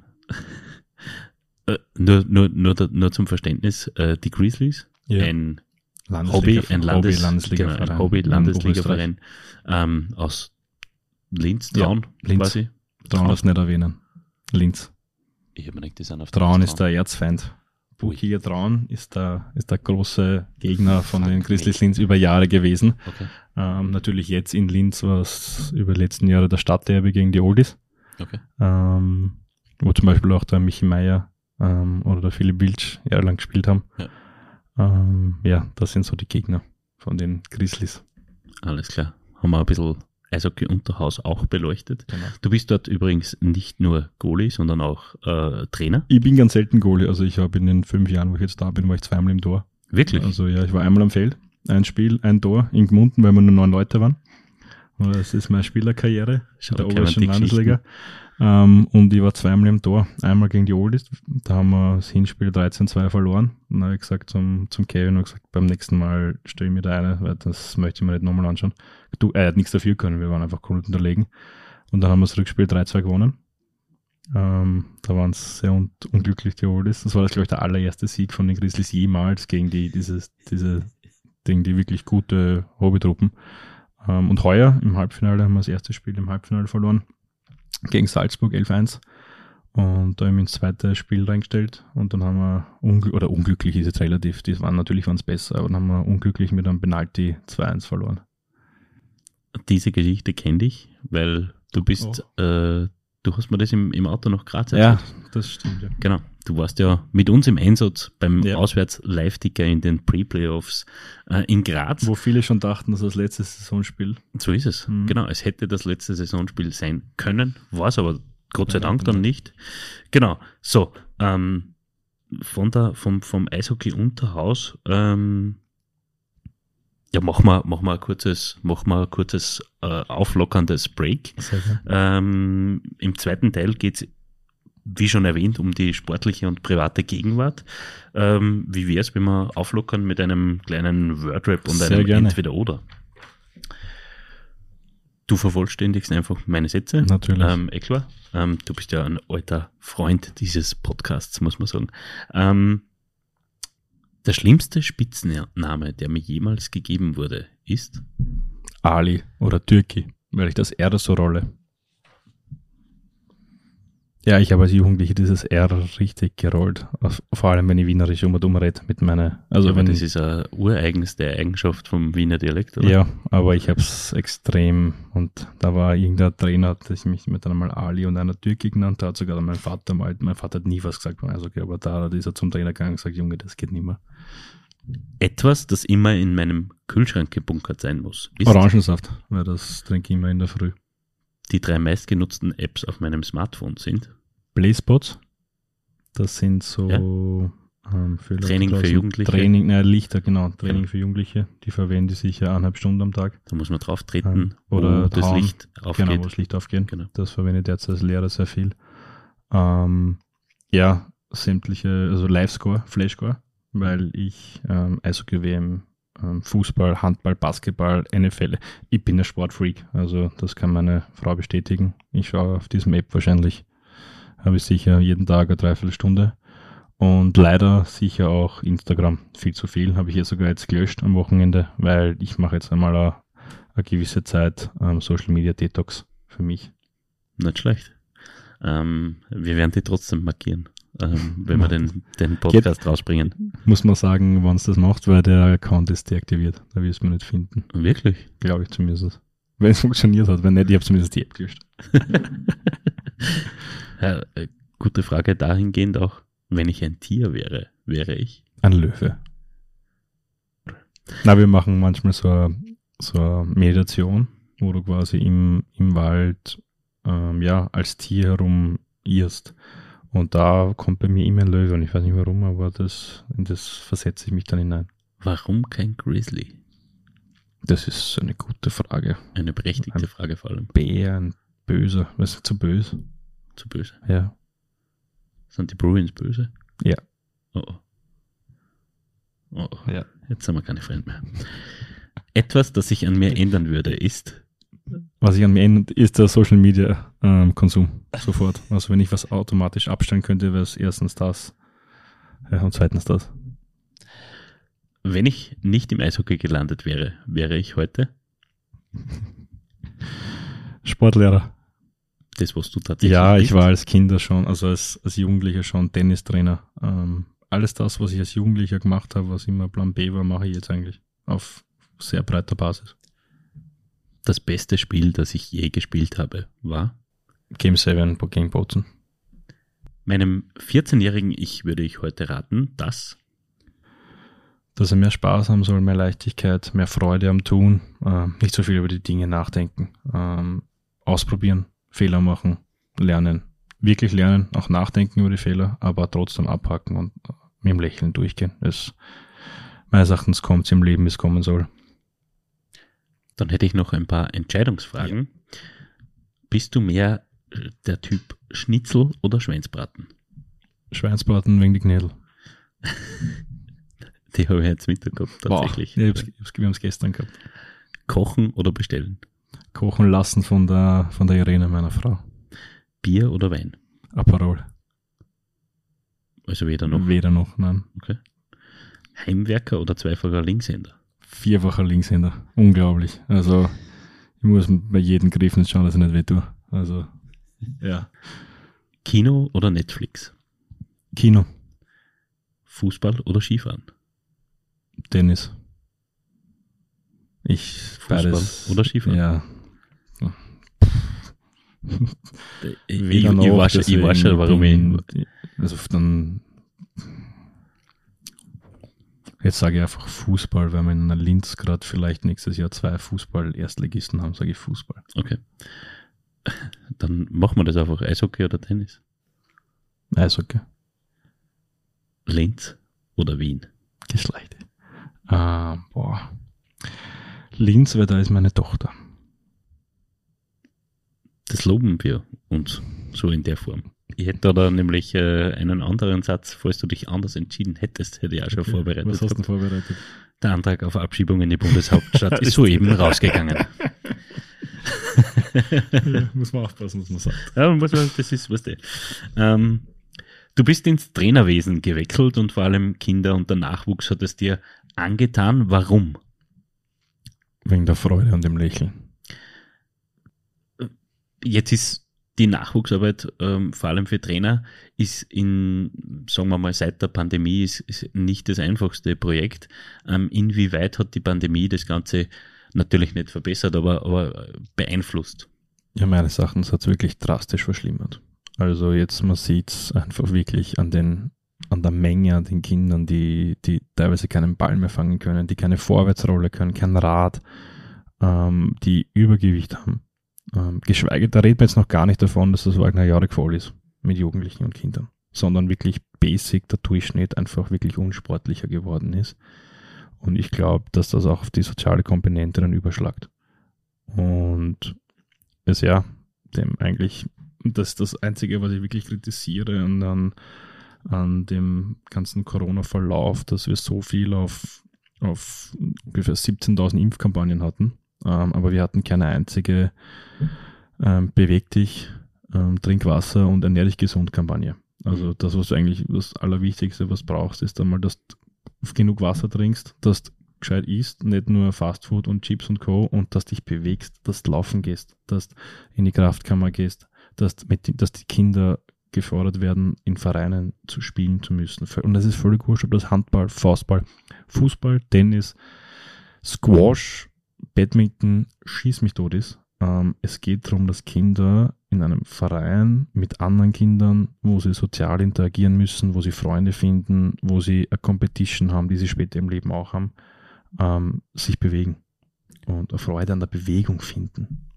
[SPEAKER 1] äh, nur, nur, nur, nur zum Verständnis, äh, die Grizzlies, ja. ein Hobby, ein Landes, Hobby Landesliga genau, Hobby Landesliga-Verein ähm, aus Linz,
[SPEAKER 2] Traun, ja, Linz. quasi. Traun darfst nicht erwähnen. Linz.
[SPEAKER 1] Ich habe nicht gesehen
[SPEAKER 2] auf Traun ist der Erzfeind. Buchiger Traun ist der, ist der große Gegner von den Grizzlies Linz über Jahre gewesen. Okay. Ähm, natürlich jetzt in Linz war es über die letzten Jahre der Stadtderby gegen die Oldies. Okay. Ähm, wo zum Beispiel auch der Michi Meier ähm, oder der Philipp Wilsch jahrelang gespielt haben. Ja. Ähm, ja, das sind so die Gegner von den Grizzlies.
[SPEAKER 1] Alles klar. Haben wir ein bisschen Eishockey Unterhaus auch beleuchtet. Genau. Du bist dort übrigens nicht nur Goalie, sondern auch äh, Trainer.
[SPEAKER 2] Ich bin ganz selten Goalie. Also ich habe in den fünf Jahren, wo ich jetzt da bin, war ich zweimal im Tor.
[SPEAKER 1] Wirklich?
[SPEAKER 2] Also ja, ich war einmal am Feld, ein Spiel, ein Tor in Gmunden, weil wir nur neun Leute waren. Das ist meine Spielerkarriere in der obersten Landesliga. Ähm, und ich war zweimal im Tor. Einmal gegen die Oldies, da haben wir das Hinspiel 13-2 verloren. Und dann habe ich gesagt zum, zum Kevin und gesagt, beim nächsten Mal stelle ich mir da eine, weil das möchte ich mir nicht nochmal anschauen. Du, er hat nichts dafür können, wir waren einfach komplett unterlegen. Und dann haben wir das Rückspiel 3-2 gewonnen. Ähm, da waren es sehr un unglücklich, die Oldies. Das war, glaube ich, der allererste Sieg von den Grizzlies jemals gegen die, dieses, diese, Ding, die wirklich gute Hobbytruppen. Ähm, und heuer im Halbfinale haben wir das erste Spiel im Halbfinale verloren gegen Salzburg 11-1. Und da haben wir ins zweite Spiel reingestellt und dann haben wir, ungl oder unglücklich ist jetzt relativ, die waren natürlich waren es besser, aber dann haben wir unglücklich mit einem Penalty 2-1 verloren.
[SPEAKER 1] Diese Geschichte kenne ich, weil du bist, oh. äh, du hast mir das im, im Auto noch gerade
[SPEAKER 2] Ja, das stimmt, ja.
[SPEAKER 1] Genau. Du warst ja mit uns im Einsatz beim ja. Auswärts-Live-Ticker in den Pre-Playoffs äh, in Graz.
[SPEAKER 2] Wo viele schon dachten, das ist das letzte Saisonspiel.
[SPEAKER 1] So ist es. Mhm. Genau, es hätte das letzte Saisonspiel sein können, war es aber Gott sei Dank dann nicht. Genau, so, ähm, von der, vom, vom Eishockey Unterhaus, ähm, Ja, mach mal, mach mal ein kurzes, mach mal ein kurzes äh, auflockerndes Break. Ähm, Im zweiten Teil geht's wie schon erwähnt, um die sportliche und private Gegenwart. Ähm, wie wäre es, wenn wir auflockern mit einem kleinen Wordrap und
[SPEAKER 2] Sehr
[SPEAKER 1] einem
[SPEAKER 2] gerne.
[SPEAKER 1] Entweder-Oder? Du vervollständigst einfach meine Sätze.
[SPEAKER 2] Natürlich.
[SPEAKER 1] Ähm, eh klar. Ähm, du bist ja ein alter Freund dieses Podcasts, muss man sagen. Ähm, der schlimmste Spitzname, der mir jemals gegeben wurde, ist
[SPEAKER 2] Ali oder Türki, weil ich das R so rolle. Ja, ich habe als Jugendlicher dieses R richtig gerollt. Vor allem, wenn ich Wienerisch um und um rede mit meiner. Also
[SPEAKER 1] aber
[SPEAKER 2] wenn
[SPEAKER 1] das ist eine ureigenste Eigenschaft vom Wiener Dialekt, oder?
[SPEAKER 2] Ja, aber ich habe es extrem und da war irgendein Trainer, der mich mit einmal Ali und einer Türke genannt hat, sogar mein Vater mal, mein Vater hat nie was gesagt, also okay, aber da ist er zum Trainer gegangen und gesagt, Junge, das geht nicht mehr.
[SPEAKER 1] Etwas, das immer in meinem Kühlschrank gebunkert sein muss,
[SPEAKER 2] Orangensaft, weil das trinke ich immer in der Früh.
[SPEAKER 1] Die drei meistgenutzten Apps auf meinem Smartphone sind.
[SPEAKER 2] Playspots, das sind so ähm, für Leute
[SPEAKER 1] Training für
[SPEAKER 2] draußen-
[SPEAKER 1] Jugendliche.
[SPEAKER 2] Training, nein, Lichter, genau, Training
[SPEAKER 1] Genau.
[SPEAKER 2] für Jugendliche, die verwende ich sicher eineinhalb Stunden am Tag.
[SPEAKER 1] Da muss man drauf treten,
[SPEAKER 2] Ja. Oder
[SPEAKER 1] wo das. Licht aufgeht.
[SPEAKER 2] Genau, wo das Licht aufgeht.
[SPEAKER 1] Genau.
[SPEAKER 2] Das verwende ich derzeit als Lehrer sehr viel. Ähm, ja, sämtliche, also Live-Score, Flash-Score, weil ich ähm, Eishockey-WM, ähm, Fußball, Handball, Basketball, NFL, ich bin ein Sportfreak, also das kann meine Frau bestätigen. Ich schaue auf diesem App wahrscheinlich, habe ich sicher jeden Tag eine Dreiviertelstunde. Und leider sicher auch Instagram. Viel zu viel habe ich hier sogar jetzt gelöscht am Wochenende, weil ich mache jetzt einmal eine, eine gewisse Zeit ähm, Social Media Detox für mich.
[SPEAKER 1] Nicht schlecht. Ähm, wir werden die trotzdem markieren, ähm, wenn wir den, den Podcast rausbringen.
[SPEAKER 2] Muss man sagen, wann es das macht, weil der Account ist deaktiviert. Da wirst du mich nicht finden.
[SPEAKER 1] Wirklich?
[SPEAKER 2] Glaube ich zumindest. Wenn es funktioniert hat, wenn nicht, ich habe zumindest die App gelöscht.
[SPEAKER 1] Ja, äh, gute Frage dahingehend auch, wenn ich ein Tier wäre, wäre ich.
[SPEAKER 2] Ein Löwe. Na, wir machen manchmal so eine, so eine Meditation, wo du quasi im, im Wald ähm, ja, als Tier herum irrst. Und da kommt bei mir immer ein Löwe und ich weiß nicht warum, aber das, in das versetze ich mich dann hinein.
[SPEAKER 1] Warum kein Grizzly?
[SPEAKER 2] Das ist eine gute Frage.
[SPEAKER 1] Eine berechtigte
[SPEAKER 2] Ein-
[SPEAKER 1] Frage vor allem.
[SPEAKER 2] Bär, ein Böser. Was ist zu böse?
[SPEAKER 1] Zu böse.
[SPEAKER 2] Ja.
[SPEAKER 1] Sind die Bruins böse?
[SPEAKER 2] Ja.
[SPEAKER 1] Oh oh. Oh oh.
[SPEAKER 2] Ja.
[SPEAKER 1] Jetzt sind wir keine Freunde mehr. Etwas, das sich an mir ändern würde, ist,
[SPEAKER 2] Was ich an mir ändert, ist der Social Media ähm, Konsum. Sofort. Also wenn ich was automatisch abstellen könnte, wäre es erstens das ja, und zweitens das.
[SPEAKER 1] wenn ich nicht im Eishockey gelandet wäre, wäre ich heute
[SPEAKER 2] Sportlehrer.
[SPEAKER 1] das, was du tatsächlich
[SPEAKER 2] Ja, ich
[SPEAKER 1] bist.
[SPEAKER 2] war als Kinder schon, also als, als Jugendlicher schon Tennistrainer. Ähm, alles das, was ich als Jugendlicher gemacht habe, was immer Plan B war, mache ich jetzt eigentlich auf sehr breiter Basis.
[SPEAKER 1] Das beste Spiel, das ich je gespielt habe, war
[SPEAKER 2] Game 7 gegen Bozen.
[SPEAKER 1] meinem 14-jährigen Ich würde ich heute raten, dass
[SPEAKER 2] Dass er mehr Spaß haben soll, mehr Leichtigkeit, mehr Freude am Tun, äh, nicht so viel über die Dinge nachdenken, ähm, ausprobieren, Fehler machen, lernen. Wirklich lernen, auch nachdenken über die Fehler, aber trotzdem abhaken und mit dem Lächeln durchgehen. Das, meines Erachtens kommt es im Leben, wie es kommen soll.
[SPEAKER 1] Dann hätte ich noch ein paar Entscheidungsfragen. Bist du mehr der Typ Schnitzel oder Schweinsbraten?
[SPEAKER 2] Schweinsbraten wegen die Knädel.
[SPEAKER 1] Die habe ich jetzt mitbekommen, tatsächlich.
[SPEAKER 2] Boah, ich hab's, ich hab's, wir haben es gestern gehabt.
[SPEAKER 1] Kochen oder bestellen?
[SPEAKER 2] Kochen lassen von der, von der Irene, meiner Frau.
[SPEAKER 1] Bier oder Wein?
[SPEAKER 2] Aperol.
[SPEAKER 1] Also weder noch.
[SPEAKER 2] Weder noch, nein.
[SPEAKER 1] Okay. Heimwerker oder zweifacher Linkshänder?
[SPEAKER 2] Vierfacher Linkshänder. Unglaublich. Also, ich muss bei jedem Griff nicht schauen, dass ich nicht weh tue. Also, ja.
[SPEAKER 1] Kino oder Netflix?
[SPEAKER 2] Kino,
[SPEAKER 1] Fußball oder Skifahren?
[SPEAKER 2] Tennis. Ich,
[SPEAKER 1] Fußball
[SPEAKER 2] beides.
[SPEAKER 1] oder Skifahren?
[SPEAKER 2] Ja.
[SPEAKER 1] Ich, ich, ich, weiß ich weiß schon, warum ich.
[SPEAKER 2] Also, dann. Jetzt sage ich einfach Fußball, weil wir in Linz gerade vielleicht nächstes Jahr zwei Fußball-Erstligisten haben, sage ich Fußball.
[SPEAKER 1] Okay. Dann machen wir das einfach. Eishockey oder Tennis?
[SPEAKER 2] Eishockey.
[SPEAKER 1] Linz oder Wien?
[SPEAKER 2] Geschlecht. Ah, boah. Linz, weil da ist meine Tochter.
[SPEAKER 1] Das loben wir uns so in der Form. Ich hätte da nämlich äh, einen anderen Satz, falls du dich anders entschieden hättest, hätte ich auch schon okay. vorbereitet.
[SPEAKER 2] Was hast du vorbereitet?
[SPEAKER 1] Der Antrag auf Abschiebung in die Bundeshauptstadt ist soeben rausgegangen.
[SPEAKER 2] ja, muss man aufpassen, was man sagt.
[SPEAKER 1] Ja, muss man, das ist, was du. Ähm, du bist ins Trainerwesen gewechselt und vor allem Kinder und der Nachwuchs hat es dir angetan. Warum?
[SPEAKER 2] Wegen der Freude und dem Lächeln.
[SPEAKER 1] Jetzt ist die Nachwuchsarbeit, ähm, vor allem für Trainer, ist in, sagen wir mal, seit der Pandemie ist, ist nicht das einfachste Projekt. Ähm, inwieweit hat die Pandemie das Ganze natürlich nicht verbessert, aber, aber beeinflusst?
[SPEAKER 2] Ja, meines Erachtens hat es wirklich drastisch verschlimmert. Also jetzt, man sieht es einfach wirklich an den an der Menge an den Kindern, die, die teilweise keinen Ball mehr fangen können, die keine Vorwärtsrolle können, kein Rad, ähm, die Übergewicht haben. Ähm, geschweige, da redet man jetzt noch gar nicht davon, dass das Wagner Jahre voll ist mit Jugendlichen und Kindern, sondern wirklich basic der Durchschnitt einfach wirklich unsportlicher geworden ist. Und ich glaube, dass das auch auf die soziale Komponente dann überschlagt. Und es ja, dem eigentlich, das ist das Einzige, was ich wirklich kritisiere und dann an dem ganzen Corona-Verlauf, dass wir so viel auf, auf ungefähr 17.000 Impfkampagnen hatten, ähm, aber wir hatten keine einzige ähm, Beweg dich, ähm, trink Wasser und ernähr dich gesund Kampagne. Also mhm. das, was du eigentlich das Allerwichtigste, was brauchst, ist einmal, dass du genug Wasser trinkst, dass du gescheit isst, nicht nur Fastfood und Chips und Co. und dass dich bewegst, dass du laufen gehst, dass du in die Kraftkammer gehst, dass, mit, dass die Kinder gefordert werden, in Vereinen zu spielen zu müssen. Und das ist völlig wurscht, ob das Handball, Faustball, Fußball, Tennis, Squash, Badminton, Schieß mich tot ist. Ähm, es geht darum, dass Kinder in einem Verein mit anderen Kindern, wo sie sozial interagieren müssen, wo sie Freunde finden, wo sie eine Competition haben, die sie später im Leben auch haben, ähm, sich bewegen und eine Freude an der Bewegung finden.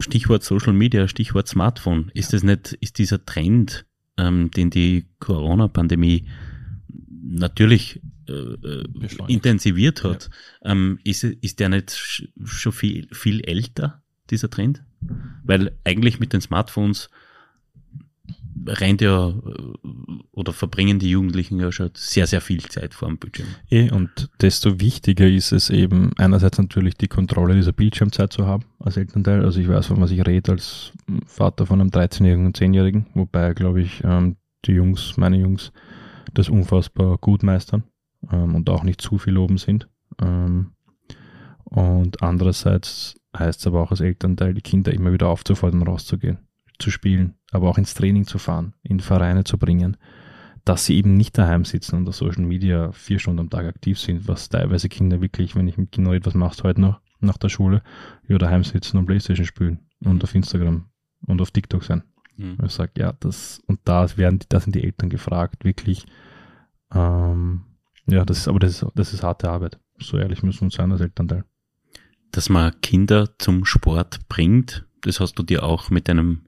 [SPEAKER 1] Stichwort Social Media, Stichwort Smartphone. Ist das nicht, ist dieser Trend, ähm, den die Corona-Pandemie natürlich äh, äh intensiviert hat, ja. ähm, ist, ist der nicht schon viel, viel älter, dieser Trend? Weil eigentlich mit den Smartphones rennt ja äh, oder verbringen die Jugendlichen ja schon sehr, sehr viel Zeit vor dem Bildschirm.
[SPEAKER 2] Eh, und desto wichtiger ist es eben, einerseits natürlich die Kontrolle dieser Bildschirmzeit zu haben als Elternteil. Also ich weiß, von was ich rede als Vater von einem 13-Jährigen und 10-Jährigen, wobei, glaube ich, ähm, die Jungs, meine Jungs, das unfassbar gut meistern ähm, und auch nicht zu viel oben sind. Ähm, und andererseits heißt es aber auch als Elternteil, die Kinder immer wieder aufzufordern, rauszugehen zu spielen, aber auch ins Training zu fahren, in Vereine zu bringen, dass sie eben nicht daheim sitzen und auf Social Media vier Stunden am Tag aktiv sind, was teilweise Kinder wirklich, wenn ich mit Kindern rede, was machst heute noch nach der Schule, ja, daheim sitzen und Playstation spielen und mhm. auf Instagram und auf TikTok sein. Mhm. Ich sage, ja, das, und da werden, da sind die Eltern gefragt, wirklich, ähm, ja, das ist, aber das ist, das ist harte Arbeit. So ehrlich müssen wir uns sein als Elternteil.
[SPEAKER 1] Dass man Kinder zum Sport bringt, das hast du dir auch mit einem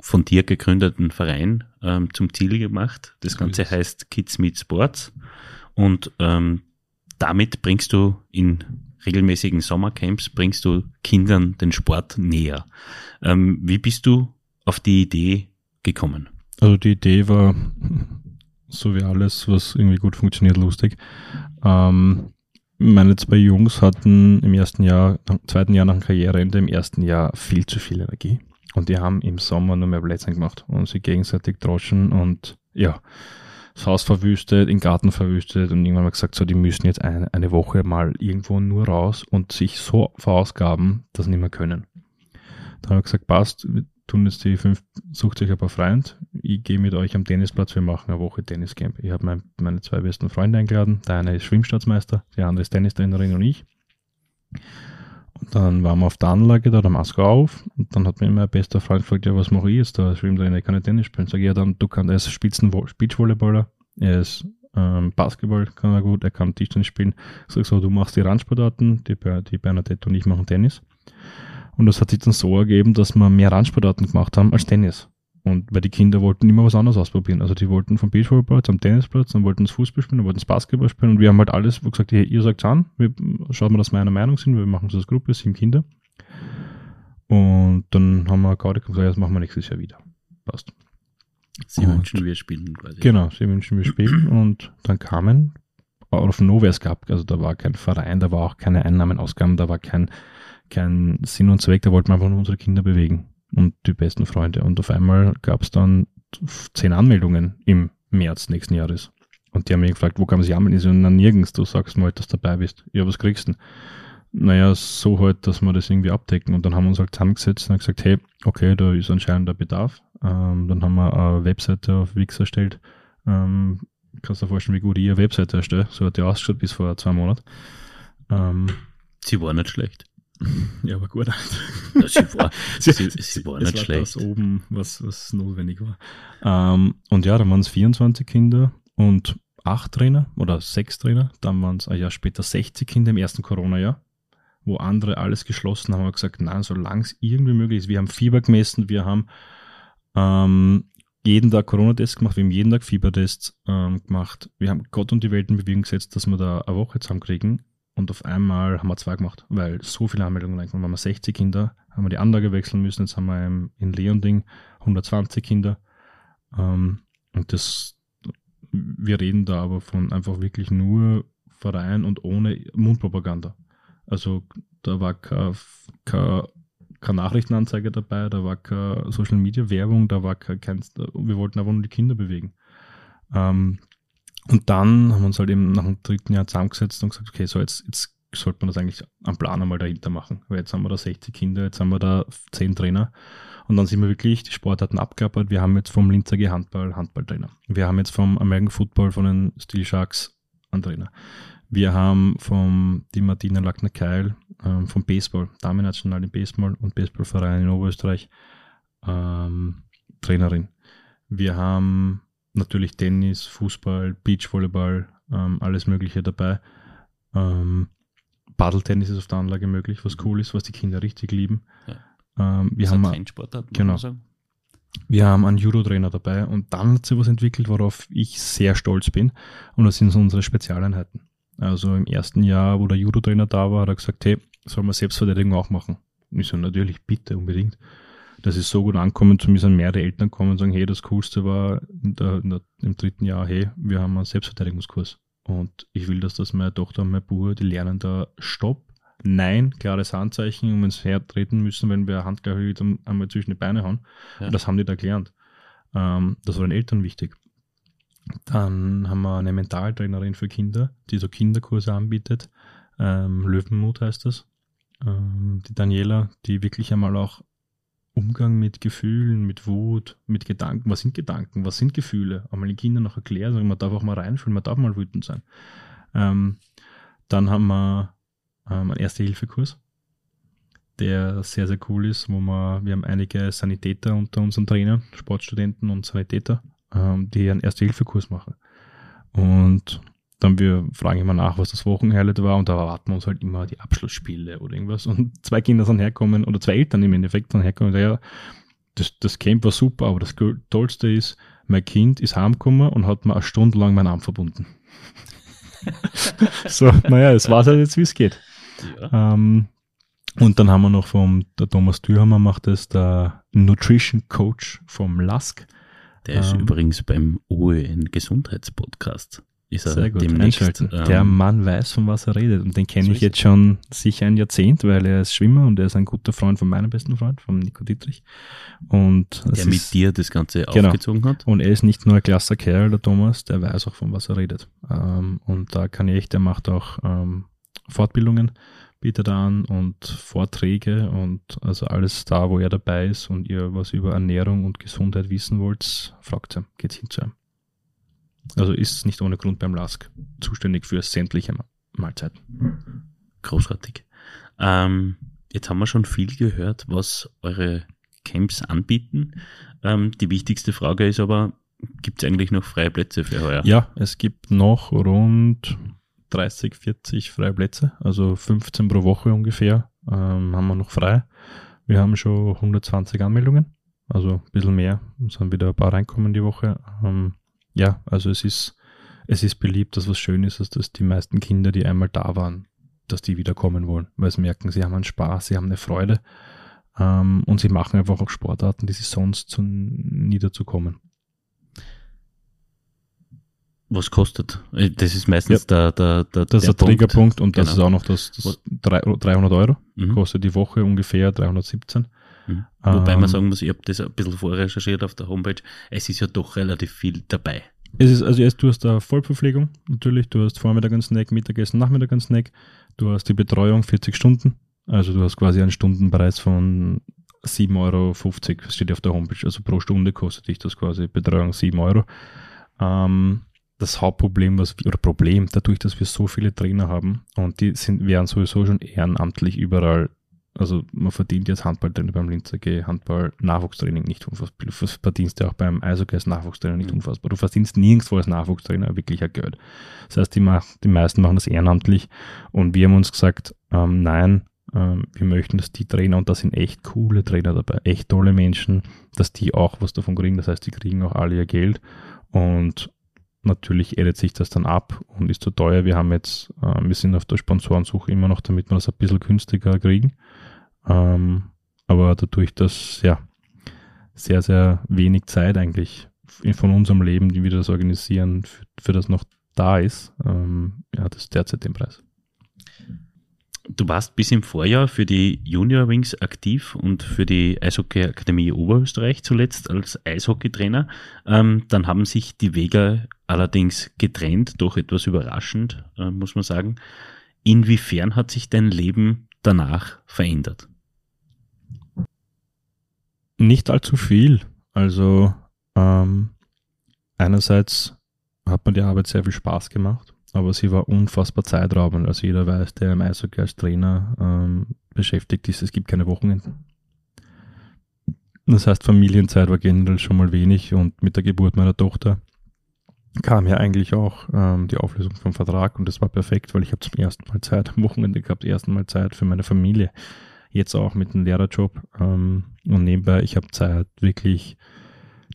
[SPEAKER 1] von dir gegründeten Verein ähm, zum Ziel gemacht. Das Ganze yes. heißt Kids Meet Sports und ähm, damit bringst du in regelmäßigen Sommercamps, bringst du Kindern den Sport näher. Ähm, wie bist du auf die Idee gekommen?
[SPEAKER 2] Also die Idee war, so wie alles, was irgendwie gut funktioniert, lustig. Ähm, meine zwei Jungs hatten im ersten Jahr, zweiten Jahr nach dem Karriereende, im ersten Jahr viel zu viel Energie. Und die haben im Sommer nur mehr Blödsinn gemacht und sie gegenseitig droschen und ja, das Haus verwüstet, den Garten verwüstet und irgendwann mal gesagt, so, die müssen jetzt eine, eine Woche mal irgendwo nur raus und sich so verausgaben, dass sie nicht mehr können. Dann haben wir gesagt, passt, tun jetzt die fünf, sucht euch ein paar Freunde, ich gehe mit euch am Tennisplatz, wir machen eine Woche Tenniscamp. Ich habe mein, meine zwei besten Freunde eingeladen, der eine ist Schwimmstaatsmeister, der andere ist Tennistrainerin und ich. Und dann waren wir auf der Anlage da, der Maske auf. Und dann hat mir mein bester Freund gefragt, ja, was mache ich jetzt da? Schwimmtrainer, ich kann nicht Tennis spielen. Sag ich, ja, dann, du kannst, er ist Spitzen Beachvolleyballer, er ist ähm, Basketball, kann er gut, er kann Tischtennis spielen. Ich sag so, du machst die Randsportarten, die, die Bernadette und ich machen Tennis. Und das hat sich dann so ergeben, dass wir mehr Randsportarten gemacht haben als Tennis. Und weil die Kinder wollten immer was anderes ausprobieren. Also die wollten vom Beachvolleyball am Tennisplatz, dann wollten sie Fußball spielen, dann wollten sie Basketball spielen und wir haben halt alles gesagt, ihr, ihr sagt an, wir, schaut mal, dass wir einer Meinung sind, wir machen so als Gruppe, sieben Kinder. Und dann haben wir Gaudi gesagt, das machen wir nächstes Jahr wieder. Passt.
[SPEAKER 1] Sie und, wünschen, wir spielen quasi.
[SPEAKER 2] Genau, sie wünschen, wir spielen und dann kamen auf Nowhere es gab, also da war kein Verein, da war auch keine Einnahmenausgaben, da war kein, kein Sinn und Zweck, da wollten wir einfach nur unsere Kinder bewegen und die besten Freunde. Und auf einmal gab es dann zehn Anmeldungen im März nächsten Jahres. Und die haben mich gefragt, wo kann man sich anmelden? Ich so, na nirgends, du sagst mal, dass du dabei bist. Ja, was kriegst du denn? Naja, so halt, dass wir das irgendwie abdecken. Und dann haben wir uns halt zusammengesetzt und gesagt, hey, okay, da ist anscheinend der Bedarf. Ähm, dann haben wir eine Webseite auf Wix erstellt. Ähm, kannst du dir vorstellen, wie gut ich eine Webseite erstelle. So hat die ausgeschaut bis vor zwei Monaten.
[SPEAKER 1] Ähm, Sie war nicht schlecht.
[SPEAKER 2] Ja, aber gut.
[SPEAKER 1] Ja, sie war, sie, sie, sie war nicht schlecht.
[SPEAKER 2] Das oben, was, was notwendig war. Ähm, und ja, dann waren es 24 Kinder und acht Trainer oder sechs Trainer. Dann waren es ein Jahr später 60 Kinder im ersten Corona-Jahr, wo andere alles geschlossen haben. Wir gesagt, nein, solange es irgendwie möglich ist. Wir haben Fieber gemessen, wir haben ähm, jeden Tag Corona-Tests gemacht, wir haben jeden Tag Fiebertests ähm, gemacht. Wir haben Gott und die Welt in Bewegung gesetzt, dass wir da eine Woche zusammenkriegen und auf einmal haben wir zwei gemacht, weil so viele Anmeldungen reinkommen. Waren wir 60 Kinder, haben wir die Anlage wechseln müssen. Jetzt haben wir in Leonding 120 Kinder. Ähm, und das, wir reden da aber von einfach wirklich nur Verein und ohne Mundpropaganda. Also da war kein, kein, keine Nachrichtenanzeige dabei, da war keine Social Media Werbung, da war kein, kein wir wollten einfach nur die Kinder bewegen. Ähm, und dann haben wir uns halt eben nach dem dritten Jahr zusammengesetzt und gesagt, okay, so jetzt, jetzt sollte man das eigentlich am Plan einmal dahinter machen. Weil jetzt haben wir da 60 Kinder, jetzt haben wir da 10 Trainer. Und dann sind wir wirklich die Sportarten abgearbeitet. Wir haben jetzt vom Linzer Handball Handballtrainer. Wir haben jetzt vom American Football von den Steel Sharks einen Trainer. Wir haben vom die Martina Lackner-Keil ähm, vom Baseball, Damen-National im Baseball und Baseballverein in Oberösterreich ähm, Trainerin. Wir haben natürlich Tennis, Fußball, Beachvolleyball, ähm, alles Mögliche dabei. Ähm, Paddeltennis ist auf der Anlage möglich, was cool ist, was die Kinder richtig lieben. Ja. Ähm, wir haben ein genau. Wir haben einen Judo-Trainer dabei und dann hat sich was entwickelt, worauf ich sehr stolz bin. Und das sind so unsere Spezialeinheiten. Also im ersten Jahr, wo der Judo-Trainer da war, hat er gesagt, hey, soll man Selbstverteidigung auch machen? Und ich so, natürlich, bitte, unbedingt das ist so gut ankommen, zu mir sind mehrere Eltern kommen und sagen, hey, das Coolste war in der, in der, im dritten Jahr, hey, wir haben einen Selbstverteidigungskurs. Und ich will, dass das meine Tochter und mein Bruder, die lernen da Stopp, Nein, klares Handzeichen und wenn sie hertreten müssen, wenn wir Handgleichgewicht einmal zwischen die Beine hauen. Ja. das haben die da gelernt. Ähm, das war den Eltern wichtig. Dann haben wir eine Mentaltrainerin für Kinder, die so Kinderkurse anbietet. Ähm, Löwenmut heißt das. Ähm, die Daniela, die wirklich einmal auch Umgang mit Gefühlen, mit Wut, mit Gedanken. Was sind Gedanken? Was sind Gefühle? Einmal den Kindern noch erklären, sagen, man darf auch mal reinfühlen, man darf mal wütend sein. Ähm, dann haben wir ähm, einen Erste-Hilfe-Kurs, der sehr, sehr cool ist, wo wir, wir haben einige Sanitäter unter unseren Trainern, Sportstudenten und Sanitäter, ähm, die einen Erste-Hilfe-Kurs machen. Und dann wir fragen immer nach, was das Wochenhighlight war und da erwarten wir uns halt immer die Abschlussspiele oder irgendwas. Und zwei Kinder sind herkommen oder zwei Eltern im Endeffekt sind herkommen und ja, das, das Camp war super, aber das Tollste ist, mein Kind ist heimgekommen und hat mir eine Stunde lang meinen Arm verbunden. so, naja, es war halt jetzt, wie es geht. Ja. Ähm, und dann haben wir noch vom, der Thomas Thürhammer macht das, der Nutrition Coach vom LASK.
[SPEAKER 1] Der ist ähm, übrigens beim OEN Gesundheitspodcast
[SPEAKER 2] ist er Sehr gut, demnächst. Ähm, der Mann weiß, von was er redet. Und den kenne so ich jetzt schon sicher ein Jahrzehnt, weil er ist Schwimmer und er ist ein guter Freund von meinem besten Freund, von Nico Dietrich. Und
[SPEAKER 1] der mit dir das Ganze genau. aufgezogen hat.
[SPEAKER 2] Und er ist nicht nur ein klasse Kerl, der Thomas, der weiß auch, von was er redet. Ähm, und da kann ich echt, der macht auch ähm, Fortbildungen, bietet an und Vorträge und also alles da, wo er dabei ist und ihr was über Ernährung und Gesundheit wissen wollt, fragt ihn, geht hin zu ihm. Also ist nicht ohne Grund beim LASK zuständig für sämtliche Mahlzeiten.
[SPEAKER 1] Großartig. Ähm, jetzt haben wir schon viel gehört, was eure Camps anbieten. Ähm, die wichtigste Frage ist aber, gibt es eigentlich noch freie Plätze für heuer?
[SPEAKER 2] Ja, es gibt noch rund 30, 40 freie Plätze, also 15 pro Woche ungefähr ähm, haben wir noch frei. Wir haben schon 120 Anmeldungen also ein bisschen mehr. Es sind wieder ein paar reinkommen die Woche. Ähm, ja, also es ist, es ist beliebt, dass was schön ist, dass, dass die meisten Kinder, die einmal da waren, dass die wieder kommen wollen, weil sie merken, sie haben einen Spaß, sie haben eine Freude ähm, und sie machen einfach auch Sportarten, die sie sonst zu, nie dazu kommen.
[SPEAKER 1] Was kostet? Äh, das ist meistens ja. der, der, der,
[SPEAKER 2] Das ist der, der Triggerpunkt und genau. das ist auch noch das, das 300 Euro. Mhm. Kostet die Woche ungefähr 317.
[SPEAKER 1] Mhm. Wobei ähm, man sagen muss, ich habe das ein bisschen vorrecherchiert auf der Homepage, es ist ja doch relativ viel dabei.
[SPEAKER 2] Es ist, also erst, du hast da Vollverpflegung, natürlich, du hast Vormittag einen Snack, Mittagessen, Nachmittag einen Snack, du hast die Betreuung 40 Stunden, also du hast quasi einen Stundenpreis von 7,50 Euro, steht auf der Homepage, also pro Stunde kostet dich das quasi Betreuung 7 Euro. Ähm, das Hauptproblem, was wir, oder Problem, dadurch, dass wir so viele Trainer haben und die sind, werden sowieso schon ehrenamtlich überall also man verdient jetzt Handballtrainer beim Linzer G, Handball-Nachwuchstraining nicht unfassbar. Du verdienst ja auch beim Eishockey als Nachwuchstrainer nicht mhm. unfassbar. Du verdienst nirgendwo als Nachwuchstrainer wirklich ein Geld. Das heißt, die, die meisten machen das ehrenamtlich und wir haben uns gesagt, ähm, nein, ähm, wir möchten, dass die Trainer, und da sind echt coole Trainer dabei, echt tolle Menschen, dass die auch was davon kriegen. Das heißt, die kriegen auch alle ihr Geld und natürlich edit sich das dann ab und ist zu teuer. Wir haben jetzt, äh, wir sind auf der Sponsorensuche immer noch, damit wir das ein bisschen günstiger kriegen. Ähm, aber dadurch, dass ja sehr, sehr wenig Zeit eigentlich von unserem Leben, die wir das organisieren, für, für das noch da ist, ähm, ja, das derzeit den Preis.
[SPEAKER 1] Du warst bis im Vorjahr für die Junior Wings aktiv und für die Eishockey Akademie Oberösterreich zuletzt als Eishockeytrainer. Ähm, dann haben sich die Wege allerdings getrennt, doch etwas überraschend, äh, muss man sagen. Inwiefern hat sich dein Leben danach verändert?
[SPEAKER 2] Nicht allzu viel. Also ähm, einerseits hat mir die Arbeit sehr viel Spaß gemacht, aber sie war unfassbar zeitraubend. Also jeder weiß, der im Eishockey als Trainer ähm, beschäftigt ist, es gibt keine Wochenenden. Das heißt, Familienzeit war generell schon mal wenig und mit der Geburt meiner Tochter kam ja eigentlich auch ähm, die Auflösung vom Vertrag und das war perfekt, weil ich habe zum ersten Mal Zeit am Wochenende gehabt, zum ersten Mal Zeit für meine Familie jetzt auch mit einem Lehrerjob. Ähm, und nebenbei, ich habe Zeit, wirklich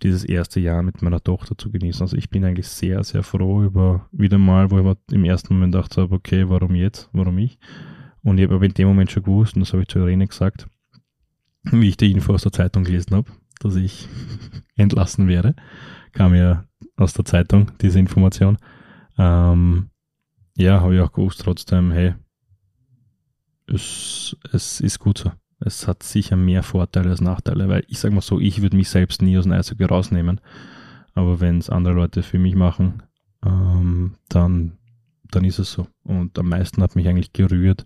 [SPEAKER 2] dieses erste Jahr mit meiner Tochter zu genießen. Also ich bin eigentlich sehr, sehr froh über wieder mal, wo ich im ersten Moment dachte, okay, warum jetzt, warum ich? Und ich habe aber in dem Moment schon gewusst, und das habe ich zu Irene gesagt, wie ich die Info aus der Zeitung gelesen habe, dass ich entlassen werde, kam ja aus der Zeitung diese Information. Ähm, ja, habe ich auch gewusst trotzdem, hey, es, es ist gut so. Es hat sicher mehr Vorteile als Nachteile, weil ich sage mal so, ich würde mich selbst nie aus dem Eishockey rausnehmen. Aber wenn es andere Leute für mich machen, ähm, dann, dann ist es so. Und am meisten hat mich eigentlich gerührt,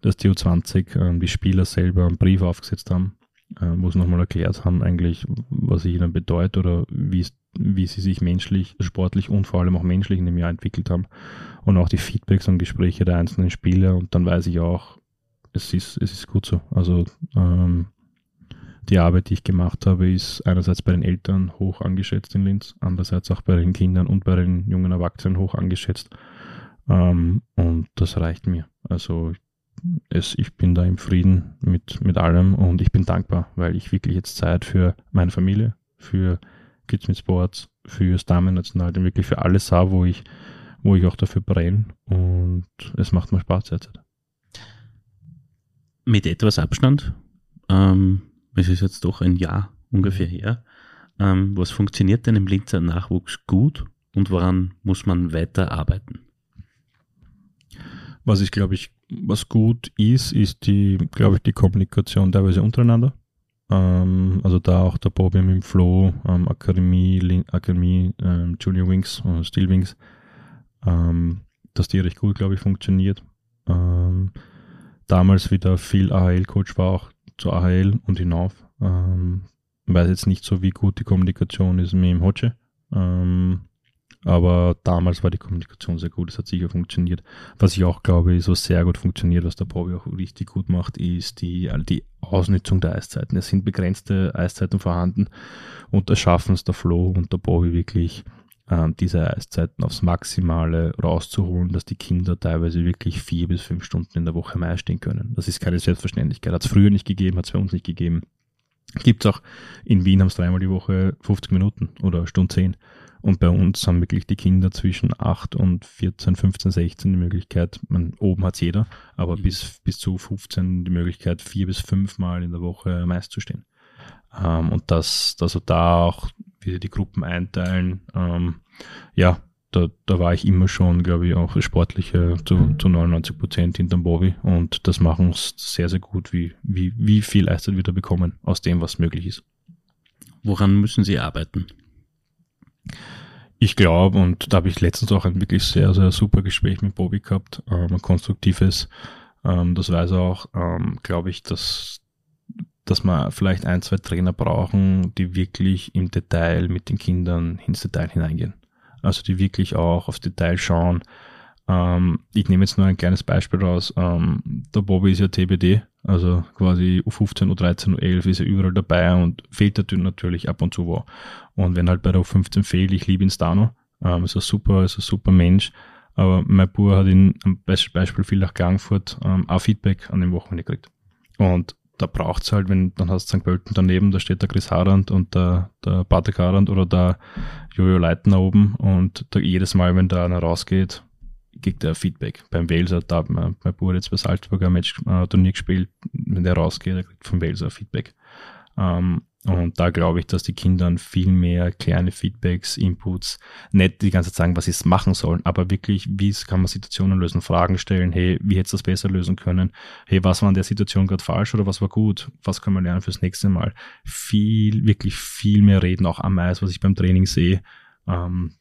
[SPEAKER 2] dass die U20 äh, die Spieler selber einen Brief aufgesetzt haben, äh, wo sie nochmal erklärt haben, eigentlich, was ich ihnen bedeutet oder wie, wie sie sich menschlich, sportlich und vor allem auch menschlich in dem Jahr entwickelt haben. Und auch die Feedbacks und Gespräche der einzelnen Spieler. Und dann weiß ich auch, es ist, es ist gut so. Also ähm, die Arbeit, die ich gemacht habe, ist einerseits bei den Eltern hoch angeschätzt in Linz, andererseits auch bei den Kindern und bei den jungen Erwachsenen hoch angeschätzt. Ähm, und das reicht mir. Also es, ich bin da im Frieden mit, mit allem und ich bin dankbar, weil ich wirklich jetzt Zeit für meine Familie, für Kids mit Sports, das Damen-National, wirklich für alles habe, wo ich, wo ich auch dafür brenne und es macht mir Spaß derzeit
[SPEAKER 1] mit etwas Abstand, ähm, es ist jetzt doch ein Jahr ungefähr her, ähm, was funktioniert denn im Linzer Nachwuchs gut und woran muss man weiter arbeiten?
[SPEAKER 2] Was ich glaube ich, was gut ist, ist die, glaube ich, die Kommunikation teilweise untereinander. Ähm, also da auch der Bobby mit dem Flo, ähm, Akademie, Link, Akademie, ähm, Junior Wings, äh, Steel Wings, ähm, dass die recht gut, glaube ich, funktioniert. Damals wieder viel AHL-Coach war, auch zur AHL und hinauf. Ähm, weiß jetzt nicht so, wie gut die Kommunikation ist mit dem Hotsche. Ähm, aber damals war die Kommunikation sehr gut, es hat sicher funktioniert. Was ich auch glaube, ist, was sehr gut funktioniert, was der Bobby auch richtig gut macht, ist die, die Ausnutzung der Eiszeiten. Es sind begrenzte Eiszeiten vorhanden und das schaffen es der Flo und der Bobby wirklich ähm, diese Eiszeiten aufs Maximale rauszuholen, dass die Kinder teilweise wirklich vier bis fünf Stunden in der Woche am Eis stehen können. Das ist keine Selbstverständlichkeit. Hat es früher nicht gegeben, hat es bei uns nicht gegeben. Gibt es auch, in Wien haben es dreimal die Woche 50 Minuten oder Stunde 10. Und bei uns haben wirklich die Kinder zwischen 8 und 14, 15, 16 die Möglichkeit, man, oben hat es jeder, aber mhm. bis, bis zu 15 die Möglichkeit, vier bis fünf Mal in der Woche meist zu stehen. Ähm, und dass, dass wir da auch wieder die Gruppen einteilen, ähm, ja, da, da war ich immer schon, glaube ich, auch sportlicher zu, zu 99 Prozent hinterm Bobby und das machen es sehr, sehr gut, wie, wie, wie viel Leistung wir da bekommen aus dem, was möglich ist.
[SPEAKER 1] Woran müssen Sie arbeiten?
[SPEAKER 2] Ich glaube, und da habe ich letztens auch ein wirklich sehr, sehr super Gespräch mit Bobby gehabt, ähm, ein konstruktives. Ähm, das weiß er auch, ähm, glaube ich, dass, dass wir vielleicht ein, zwei Trainer brauchen, die wirklich im Detail mit den Kindern ins Detail hineingehen. Also die wirklich auch aufs Detail schauen, ähm, ich nehme jetzt nur ein kleines Beispiel raus. Ähm, der Bobby ist ja TBD, also quasi U15, U13, U11 ist er überall dabei und fehlt natürlich ab und zu wo. Und wenn halt bei der U15 fehlt, ich liebe ihn Stano, ähm, ist ein super, ist ein super Mensch. Aber mein Bub hat ihn am Beispiel viel nach Klagenfurt ähm, auch Feedback an dem Wochenende gekriegt. Und da braucht es halt, wenn dann hast du St. Pölten daneben, da steht der Chris Harand und der, der Patrick Harand oder der Jojo Leitner oben und da jedes Mal, wenn da einer rausgeht, kriegt er Feedback. Beim Walser, da hat mein, mein Bruder jetzt bei Salzburg ein Match, äh, Turnier gespielt, wenn der rausgeht, er kriegt vom Walser Feedback. Ähm, und da glaube ich, dass die Kinder viel mehr kleine Feedbacks, Inputs, nicht die ganze Zeit sagen, was sie machen sollen, aber wirklich, wie kann man Situationen lösen, Fragen stellen, hey, wie hättest du das besser lösen können? Hey, was war in der Situation gerade falsch oder was war gut? Was können wir lernen fürs nächste Mal? Viel, wirklich viel mehr reden, auch am Eis, was ich beim Training sehe, ähm,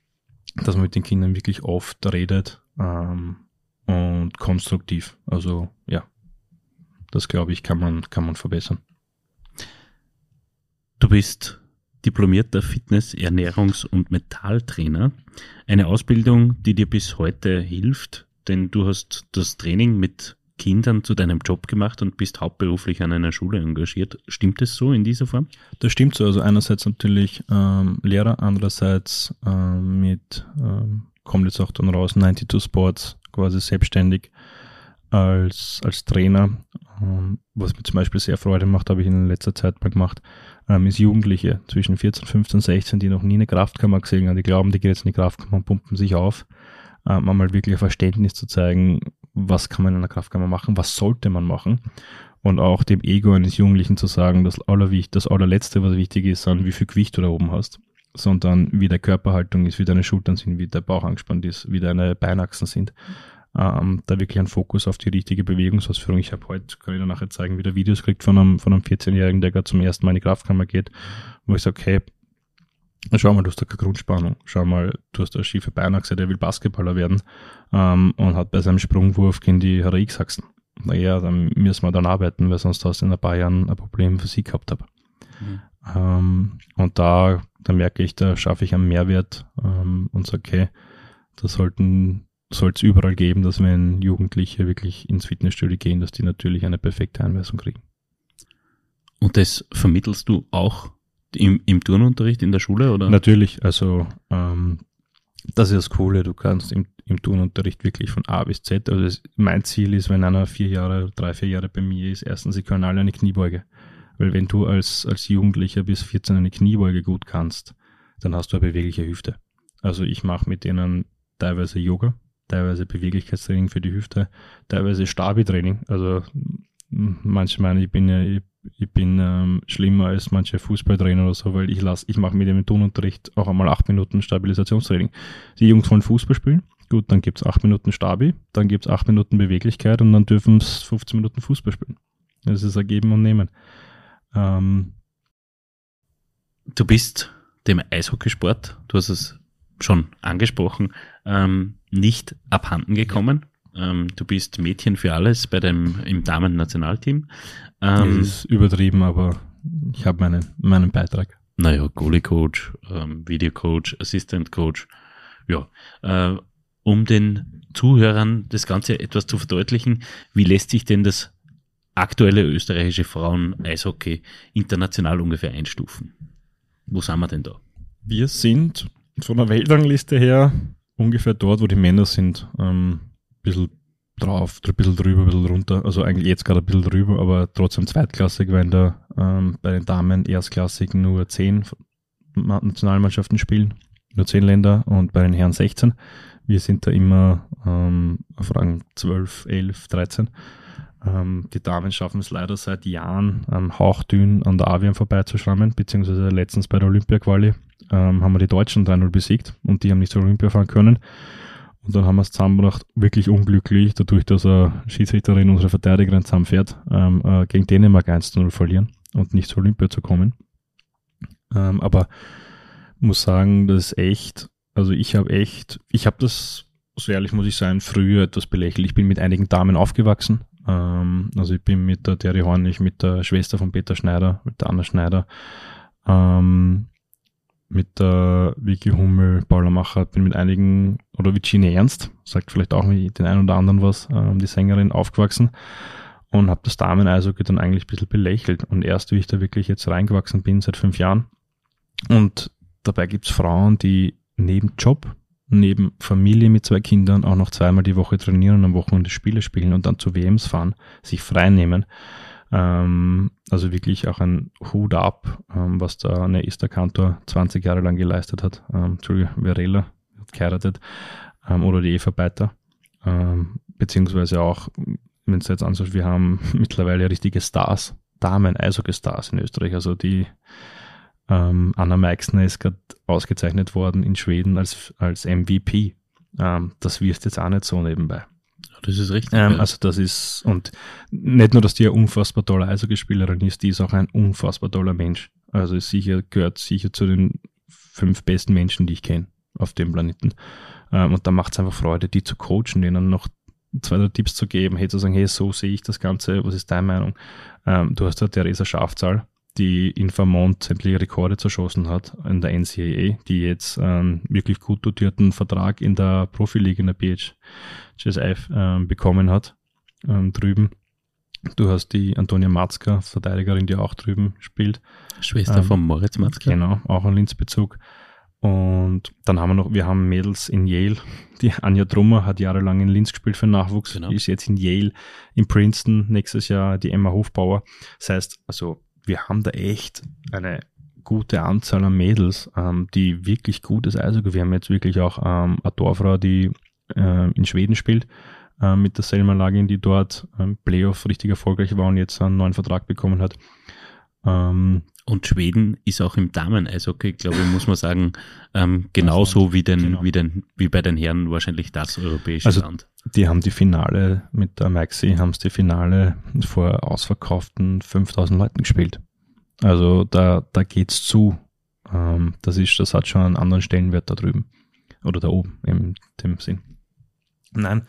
[SPEAKER 2] dass man mit den Kindern wirklich oft redet ähm, und konstruktiv. Also ja, das glaube ich, kann man, kann man verbessern.
[SPEAKER 1] Du bist diplomierter Fitness-, Ernährungs- und Metalltrainer. Eine Ausbildung, die dir bis heute hilft, denn du hast das Training mit Kindern zu deinem Job gemacht und bist hauptberuflich an einer Schule engagiert. Stimmt es so in dieser Form?
[SPEAKER 2] Das stimmt so. Also einerseits natürlich ähm, Lehrer, andererseits ähm, mit, ähm, kommt jetzt auch dann raus, 92 Sports, quasi selbstständig als, als Trainer. Ähm, was mir zum Beispiel sehr Freude macht, habe ich in letzter Zeit mal gemacht, ähm, ist Jugendliche zwischen 14, 15, 16, die noch nie eine Kraftkammer gesehen haben, die glauben, die gehen jetzt in die Kraftkammer und pumpen sich auf. Ähm, einmal wirklich ein Verständnis zu zeigen, was kann man in einer Kraftkammer machen, was sollte man machen und auch dem Ego eines Jugendlichen zu sagen, das, allerwicht, das allerletzte, was wichtig ist, an wie viel Gewicht du da oben hast, sondern wie der Körperhaltung ist, wie deine Schultern sind, wie der Bauch angespannt ist, wie deine Beinachsen sind. Ähm, da wirklich ein Fokus auf die richtige Bewegungsausführung. Ich habe heute, kann ich dir nachher zeigen, wieder Videos kriegt von einem, von einem 14-Jährigen, der gerade zum ersten Mal in die Kraftkammer geht, wo ich sage, okay, Schau mal, du hast da keine Grundspannung. Schau mal, du hast eine schiefe Beinachse, der will Basketballer werden ähm, und hat bei seinem Sprungwurf gegen die RX-Achsen. Naja, dann müssen wir dann arbeiten, weil sonst hast du in ein paar Jahren ein Problem für sie gehabt habe. Mhm. Ähm, und da, da merke ich, da schaffe ich einen Mehrwert ähm, und sage, okay, das sollten soll es überall geben, dass wenn Jugendliche wirklich ins Fitnessstudio gehen, dass die natürlich eine perfekte Einweisung kriegen.
[SPEAKER 1] Und das vermittelst du auch im, im Turnunterricht in der Schule, oder?
[SPEAKER 2] Natürlich, also ähm, das ist das Coole, du kannst im, im Turnunterricht wirklich von A bis Z, also das, mein Ziel ist, wenn einer vier Jahre, drei, vier Jahre bei mir ist, erstens, sie können alle eine Kniebeuge. Weil wenn du als, als Jugendlicher bis 14 eine Kniebeuge gut kannst, dann hast du eine bewegliche Hüfte. Also ich mache mit denen teilweise Yoga, teilweise Beweglichkeitstraining für die Hüfte, teilweise Stabi-Training. Also manche meinen, ich bin ja, ich ich bin ähm, schlimmer als manche Fußballtrainer oder so, weil ich lasse, ich mache mit dem Turnunterricht auch einmal acht Minuten Stabilisationstraining. Die Jungs wollen Fußball spielen, gut, dann gibt es acht Minuten Stabi, dann gibt es acht Minuten Beweglichkeit und dann dürfen es 15 Minuten Fußball spielen. Das ist ein Geben und Nehmen. Ähm,
[SPEAKER 1] du bist dem Eishockeysport, du hast es schon angesprochen, ähm, nicht abhanden gekommen. Ähm, du bist Mädchen für alles bei dem im Damen-Nationalteam.
[SPEAKER 2] Ähm, das ist übertrieben, aber ich habe meinen, meinen Beitrag.
[SPEAKER 1] Naja, Goalie-Coach, ähm, Video-Coach, Assistant-Coach. Ja, äh, um den Zuhörern das Ganze etwas zu verdeutlichen, wie lässt sich denn das aktuelle österreichische Frauen-Eishockey international ungefähr einstufen? Wo sind wir denn da?
[SPEAKER 2] Wir sind von der Weltrangliste her ungefähr dort, wo die Männer sind. Ähm, bisschen drauf, ein bisschen drüber, ein bisschen runter. Also eigentlich jetzt gerade ein bisschen drüber, aber trotzdem zweitklassig, weil da ähm, bei den Damen erstklassig nur zehn Nationalmannschaften spielen, nur zehn Länder und bei den Herren 16. Wir sind da immer ähm, auf Rang 12, 11, 13. Ähm, die Damen schaffen es leider seit Jahren ähm, hauchdünn an der Avian vorbeizuschrammen, beziehungsweise letztens bei der Olympia-Quali ähm, haben wir die Deutschen 3-0 besiegt und die haben nicht zur Olympia fahren können. Und dann haben wir es zusammengebracht, wirklich unglücklich, dadurch, dass eine Schiedsrichterin, unsere Verteidigerin zusammenfährt, ähm, äh, gegen Dänemark 1-0 verlieren und nicht zur Olympia zu kommen. Ähm, aber muss sagen, das ist echt, also ich habe echt, ich habe das, so ehrlich muss ich sein, früher etwas belächelt. Ich bin mit einigen Damen aufgewachsen. Ähm, also ich bin mit der Terry Hornig, mit der Schwester von Peter Schneider, mit der Anna Schneider, ähm, mit der Vicky Hummel, Paula Macher, bin mit einigen, oder Virginia Ernst, sagt vielleicht auch den einen oder anderen was, ähm, die Sängerin, aufgewachsen und habe das Damen-Eishockey dann eigentlich ein bisschen belächelt. Und erst, wie ich da wirklich jetzt reingewachsen bin, seit fünf Jahren, und dabei gibt's Frauen, die neben Job, neben Familie mit zwei Kindern auch noch zweimal die Woche trainieren und am Wochenende Spiele spielen und dann zu WMs fahren, sich frei nehmen ähm, also wirklich auch ein Hut ab, ähm, was da eine Esther Kantor 20 Jahre lang geleistet hat. Ähm, Entschuldigung, Verela hat geheiratet ähm, oder die Eva Beiter. Ähm, beziehungsweise auch, wenn es jetzt anschaut, wir haben mittlerweile richtige Stars, Damen-Eishockey-Stars in Österreich. Also die ähm, Anna Meixner ist gerade ausgezeichnet worden in Schweden als, als MVP. Das wirst jetzt auch nicht so nebenbei.
[SPEAKER 1] Das ist richtig.
[SPEAKER 2] Ähm, also das ist, und nicht nur, dass die eine unfassbar tolle Eishockeyspielerin ist, die ist auch ein unfassbar toller Mensch. Also ist sicher, gehört sicher zu den fünf besten Menschen, die ich kenne auf dem Planeten. Ähm, und da macht es einfach Freude, die zu coachen, denen noch zwei, drei Tipps zu geben, hey, zu sagen, hey, so sehe ich das Ganze, was ist deine Meinung? Ähm, du hast ja Theresa Schafzahl, die in Vermont sämtliche Rekorde zerschossen hat in der NCAA, die jetzt einen wirklich gut dotierten Vertrag in der Profiliga in der PHSF ähm, bekommen hat, ähm, drüben. Du hast die Antonia Matzka, Verteidigerin, die auch drüben spielt.
[SPEAKER 1] Schwester ähm, von Moritz Matzka.
[SPEAKER 2] Genau, auch ein Linzbezug. Und dann haben wir noch, wir haben Mädels in Yale. Die Anja Drummer hat jahrelang in Linz gespielt für Nachwuchs, genau. ist jetzt in Yale, in Princeton, nächstes Jahr die Emma Hofbauer. Das heißt, also wir haben da echt eine gute Anzahl an Mädels, ähm, die wirklich gutes Eishockey. Wir haben jetzt wirklich auch ähm, eine Torfrau, die äh, in Schweden spielt, äh, mit der Selma Lagin, die dort ähm, Playoff richtig erfolgreich war und jetzt einen neuen Vertrag bekommen hat.
[SPEAKER 1] Ähm, und Schweden ist auch im Damen-Eishockey, glaube ich, muss man sagen, ähm, genauso also, wie, den, genau. wie, den, wie bei den Herren wahrscheinlich das europäische
[SPEAKER 2] also,
[SPEAKER 1] Land.
[SPEAKER 2] Die haben die Finale mit der Maxi, haben es die Finale vor ausverkauften 5000 Leuten gespielt. Also da, da geht's zu. Ähm, das ist, das hat schon einen anderen Stellenwert da drüben. Oder da oben, in dem Sinn. Nein,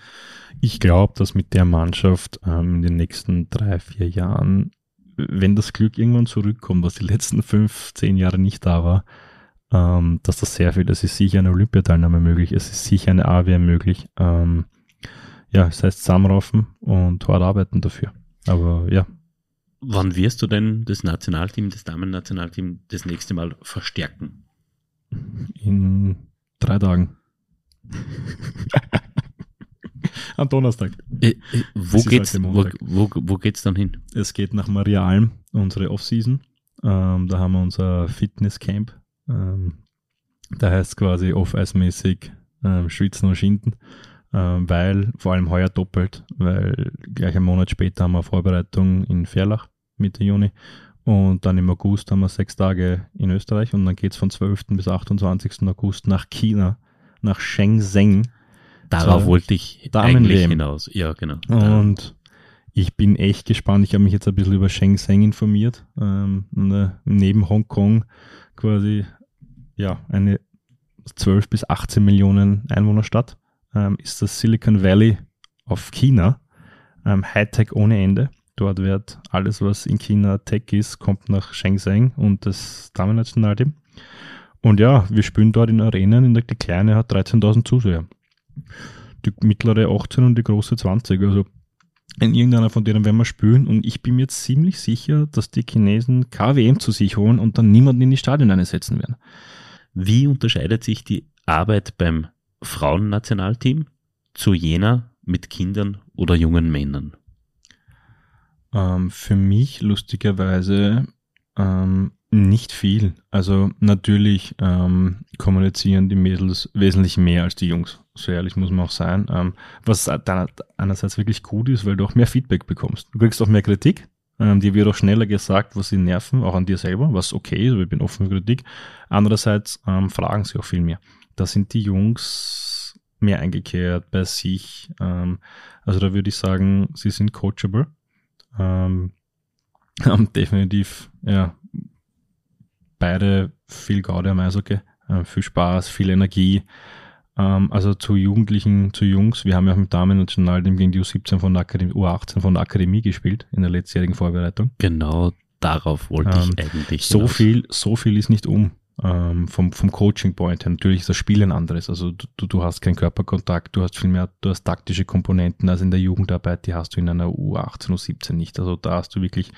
[SPEAKER 2] ich glaube, dass mit der Mannschaft ähm, in den nächsten drei, vier Jahren wenn das Glück irgendwann zurückkommt, was die letzten fünf, zehn Jahre nicht da war, ähm, dass das sehr viel, es ist sicher eine Olympiateilnahme möglich, es ist sicher eine AWM möglich. Ähm, ja, das heißt zusammenraufen und hart arbeiten dafür. Aber ja.
[SPEAKER 1] Wann wirst du denn das Nationalteam, das Damen-Nationalteam das nächste Mal verstärken?
[SPEAKER 2] In drei Tagen. Am Donnerstag.
[SPEAKER 1] Äh, äh, wo, geht's, wo, wo, wo geht's dann hin?
[SPEAKER 2] Es geht nach Maria Alm, unsere Off-Season. Ähm, da haben wir unser Fitnesscamp. Ähm, da heißt es quasi off-eismäßig ähm, Schwitzen und Schinden, ähm, weil vor allem heuer doppelt, weil gleich einen Monat später haben wir Vorbereitung in Ferlach Mitte Juni und dann im August haben wir sechs Tage in Österreich und dann geht es von 12. bis 28. August nach China, nach Shenzhen
[SPEAKER 1] Darauf wollte ich eigentlich hinaus. Ja, genau.
[SPEAKER 2] Und ich bin echt gespannt. Ich habe mich jetzt ein bisschen über Shenzhen informiert. Ähm, neben Hongkong quasi ja eine 12 bis 18 Millionen Einwohnerstadt ähm, ist das Silicon Valley of China. Ähm, Hightech ohne Ende. Dort wird alles, was in China Tech ist, kommt nach Shenzhen und das Damen-Nationalteam. Und ja, wir spielen dort in Arenen. In der, die kleine hat 13.000 Zuseher die mittlere 18 und die große 20. Also in irgendeiner von denen werden wir spielen und ich bin mir ziemlich sicher, dass die Chinesen KWM zu sich holen und dann niemanden in die Stadion einsetzen werden.
[SPEAKER 1] Wie unterscheidet sich die Arbeit beim Frauennationalteam zu jener mit Kindern oder jungen Männern?
[SPEAKER 2] Ähm, für mich lustigerweise ähm, nicht viel. Also natürlich ähm, kommunizieren die Mädels wesentlich mehr als die Jungs. So ehrlich muss man auch sein. Ähm, was dann einerseits wirklich gut ist, weil du auch mehr Feedback bekommst. Du kriegst auch mehr Kritik. Ähm, dir wird auch schneller gesagt, was sie nerven, auch an dir selber, was okay ist, aber ich bin offen für Kritik. Andererseits ähm, fragen sie auch viel mehr. Da sind die Jungs mehr eingekehrt bei sich. Ähm, also da würde ich sagen, sie sind coachable. Ähm, haben definitiv ja, beide viel Gaude am Eishockey, äh, viel Spaß, viel Energie. Ähm, also zu Jugendlichen, zu Jungs, wir haben ja auch mit Damen Nationalteam gegen die U17 von der Akademie, U18 von der Akademie gespielt in der letztjährigen Vorbereitung.
[SPEAKER 1] Genau darauf wollte ähm, ich eigentlich.
[SPEAKER 2] So hinaus. viel, so viel ist nicht um ähm, vom, vom Coaching Point her. Natürlich ist das Spiel ein anderes. Also du, du hast keinen Körperkontakt, du hast viel mehr, du hast taktische Komponenten als in der Jugendarbeit, die hast du in einer U18, U17 nicht. Also da hast du wirklich,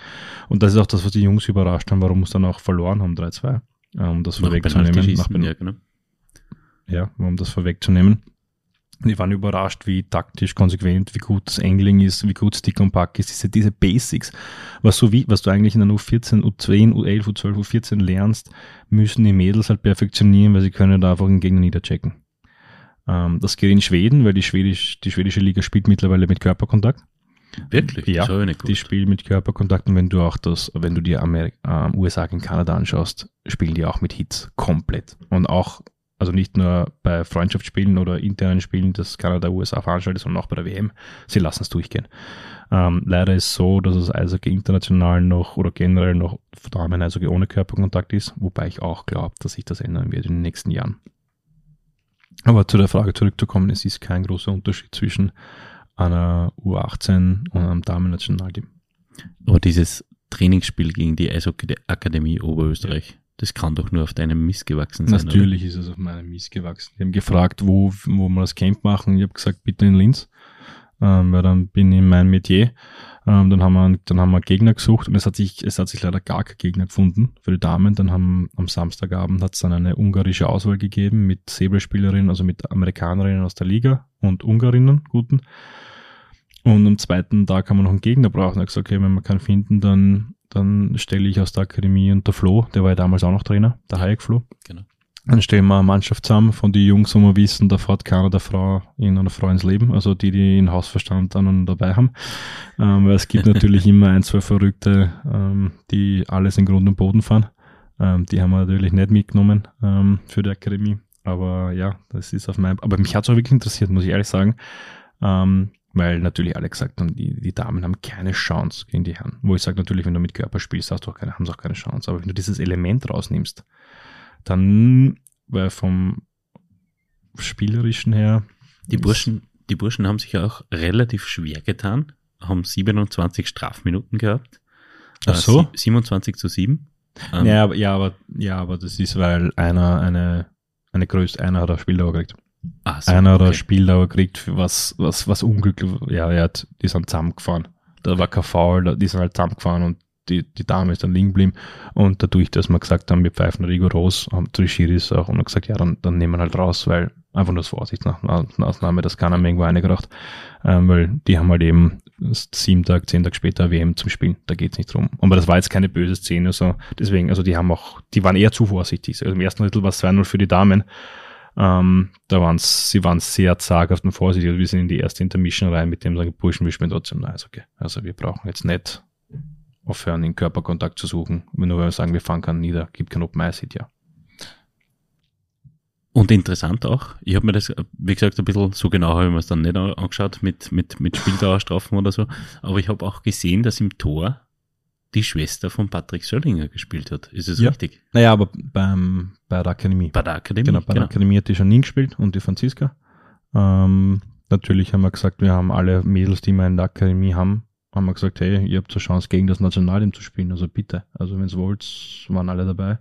[SPEAKER 2] und das ist auch das, was die Jungs überrascht haben, warum es dann auch verloren haben, 3-2. Um ähm, das vorwegzunehmen. Ja, genau. ja, um das vorwegzunehmen. Die waren überrascht, wie taktisch konsequent, wie gut das Angling ist, wie gut Stick und Pack ist. Diese, diese Basics, was, so wie, was du eigentlich in der U14, U10, U11, U12, U14 lernst, müssen die Mädels halt perfektionieren, weil sie können da einfach einen Gegner niederchecken. Ähm, das geht in Schweden, weil die, Schwedisch, die schwedische Liga spielt mittlerweile mit Körperkontakt.
[SPEAKER 1] Wirklich?
[SPEAKER 2] Ja, die spielen mit Körperkontakt und wenn du auch das, wenn du dir Amerika, äh, USA gegen Kanada anschaust, spielen die auch mit Hits komplett. Und auch also nicht nur bei Freundschaftsspielen oder internen Spielen, das Kanada USA veranstaltet, sondern auch bei der WM. Sie lassen es durchgehen. Ähm, leider ist es so, dass es Eishockey international noch oder generell noch Damen Eishockey ohne Körperkontakt ist, wobei ich auch glaube, dass sich das ändern wird in den nächsten Jahren. Aber zu der Frage zurückzukommen, es ist kein großer Unterschied zwischen einer U18 und einem Damen-Nationalteam.
[SPEAKER 1] Aber dieses Trainingsspiel gegen die Eishockey-Akademie Oberösterreich, das kann doch nur auf deinem Mist gewachsen sein.
[SPEAKER 2] Natürlich oder? ist es auf meinem Mist gewachsen. Die haben gefragt, wo, wo wir das Camp machen. Ich habe gesagt, bitte in Linz. Ähm, weil dann bin ich in meinem Metier. Ähm, dann haben wir, dann haben wir Gegner gesucht und es hat sich, es hat sich leider gar kein Gegner gefunden für die Damen. Dann haben am Samstagabend hat es dann eine ungarische Auswahl gegeben mit Säbelspielerinnen, also mit Amerikanerinnen aus der Liga und Ungarinnen, guten. Und am zweiten Tag haben wir noch einen Gegner brauchen. Er hat gesagt, okay, wenn wir keinen finden, dann dann stelle ich aus der Akademie und der Flo, der war ja damals auch noch Trainer, der Hayek Flo. Genau. Dann stellen wir eine Mannschaft zusammen von den Jungs, wo wir wissen, da fährt keiner der Frau in einer Frau ins Leben, also die, die in Hausverstand dann und dabei haben. Ähm, weil es gibt natürlich immer ein, zwei Verrückte, ähm, die alles in Grund und Boden fahren. Ähm, die haben wir natürlich nicht mitgenommen ähm, für die Akademie. Aber ja, das ist auf meinem. Aber mich hat es auch wirklich interessiert, muss ich ehrlich sagen. Ähm, weil natürlich alle gesagt haben, die, die Damen haben keine Chance gegen die Herren. Wo ich sage, natürlich, wenn du mit Körper spielst, hast du auch keine, haben sie auch keine Chance. Aber wenn du dieses Element rausnimmst, dann, weil vom Spielerischen her.
[SPEAKER 1] Die Burschen, die Burschen haben sich auch relativ schwer getan, haben 27 Strafminuten gehabt.
[SPEAKER 2] Ach so? Äh,
[SPEAKER 1] 27 zu 7.
[SPEAKER 2] Ähm, ja, aber, ja, aber, ja, aber das ist, weil einer eine, eine größte, einer hat auch Spieldauer gekriegt. Ah, so, Einer okay. der Spieldauer kriegt, was, was, was unglücklich, ja, er hat, die sind zusammengefahren. Da war kein Foul, die sind halt zusammengefahren und die, die Dame ist dann liegen geblieben. Und dadurch, dass wir gesagt haben, wir pfeifen rigoros, haben die Schiris auch und gesagt, ja, dann, dann nehmen wir halt raus, weil einfach nur aus Vorsicht nach Ausnahme, das kann einem irgendwo eingebracht. Ähm, weil die haben halt eben sieben Tage, zehn Tage später WM zum Spielen. Da geht's nicht drum. Aber das war jetzt keine böse Szene, so deswegen, also die haben auch, die waren eher zu vorsichtig. Also im ersten Drittel war es 2-0 für die Damen. Ähm, da waren sie waren sehr zaghaft und vorsichtig. Also wir sind in die erste Intermission rein mit dem sagen, Burschen, wir spielen trotzdem nice, okay. Also wir brauchen jetzt nicht aufhören, in Körperkontakt zu suchen. Nur weil wir sagen, wir fahren kann nieder, gibt kein Open Ice ja.
[SPEAKER 1] Und interessant auch, ich habe mir das, wie gesagt, ein bisschen so genau habe ich mir es dann nicht angeschaut mit, mit, mit Spieldauerstrafen oder so, aber ich habe auch gesehen, dass im Tor die Schwester von Patrick Söllinger gespielt hat. Ist es ja. richtig?
[SPEAKER 2] Naja, aber beim, bei der Akademie.
[SPEAKER 1] Bei der Akademie.
[SPEAKER 2] Genau, bei genau. der Akademie hat die Janine gespielt und die Franziska. Ähm, natürlich haben wir gesagt, wir haben alle Mädels, die wir in der Akademie haben, haben wir gesagt, hey, ihr habt zur Chance gegen das Nationalteam zu spielen, also bitte. Also wenn es wollt, waren alle dabei.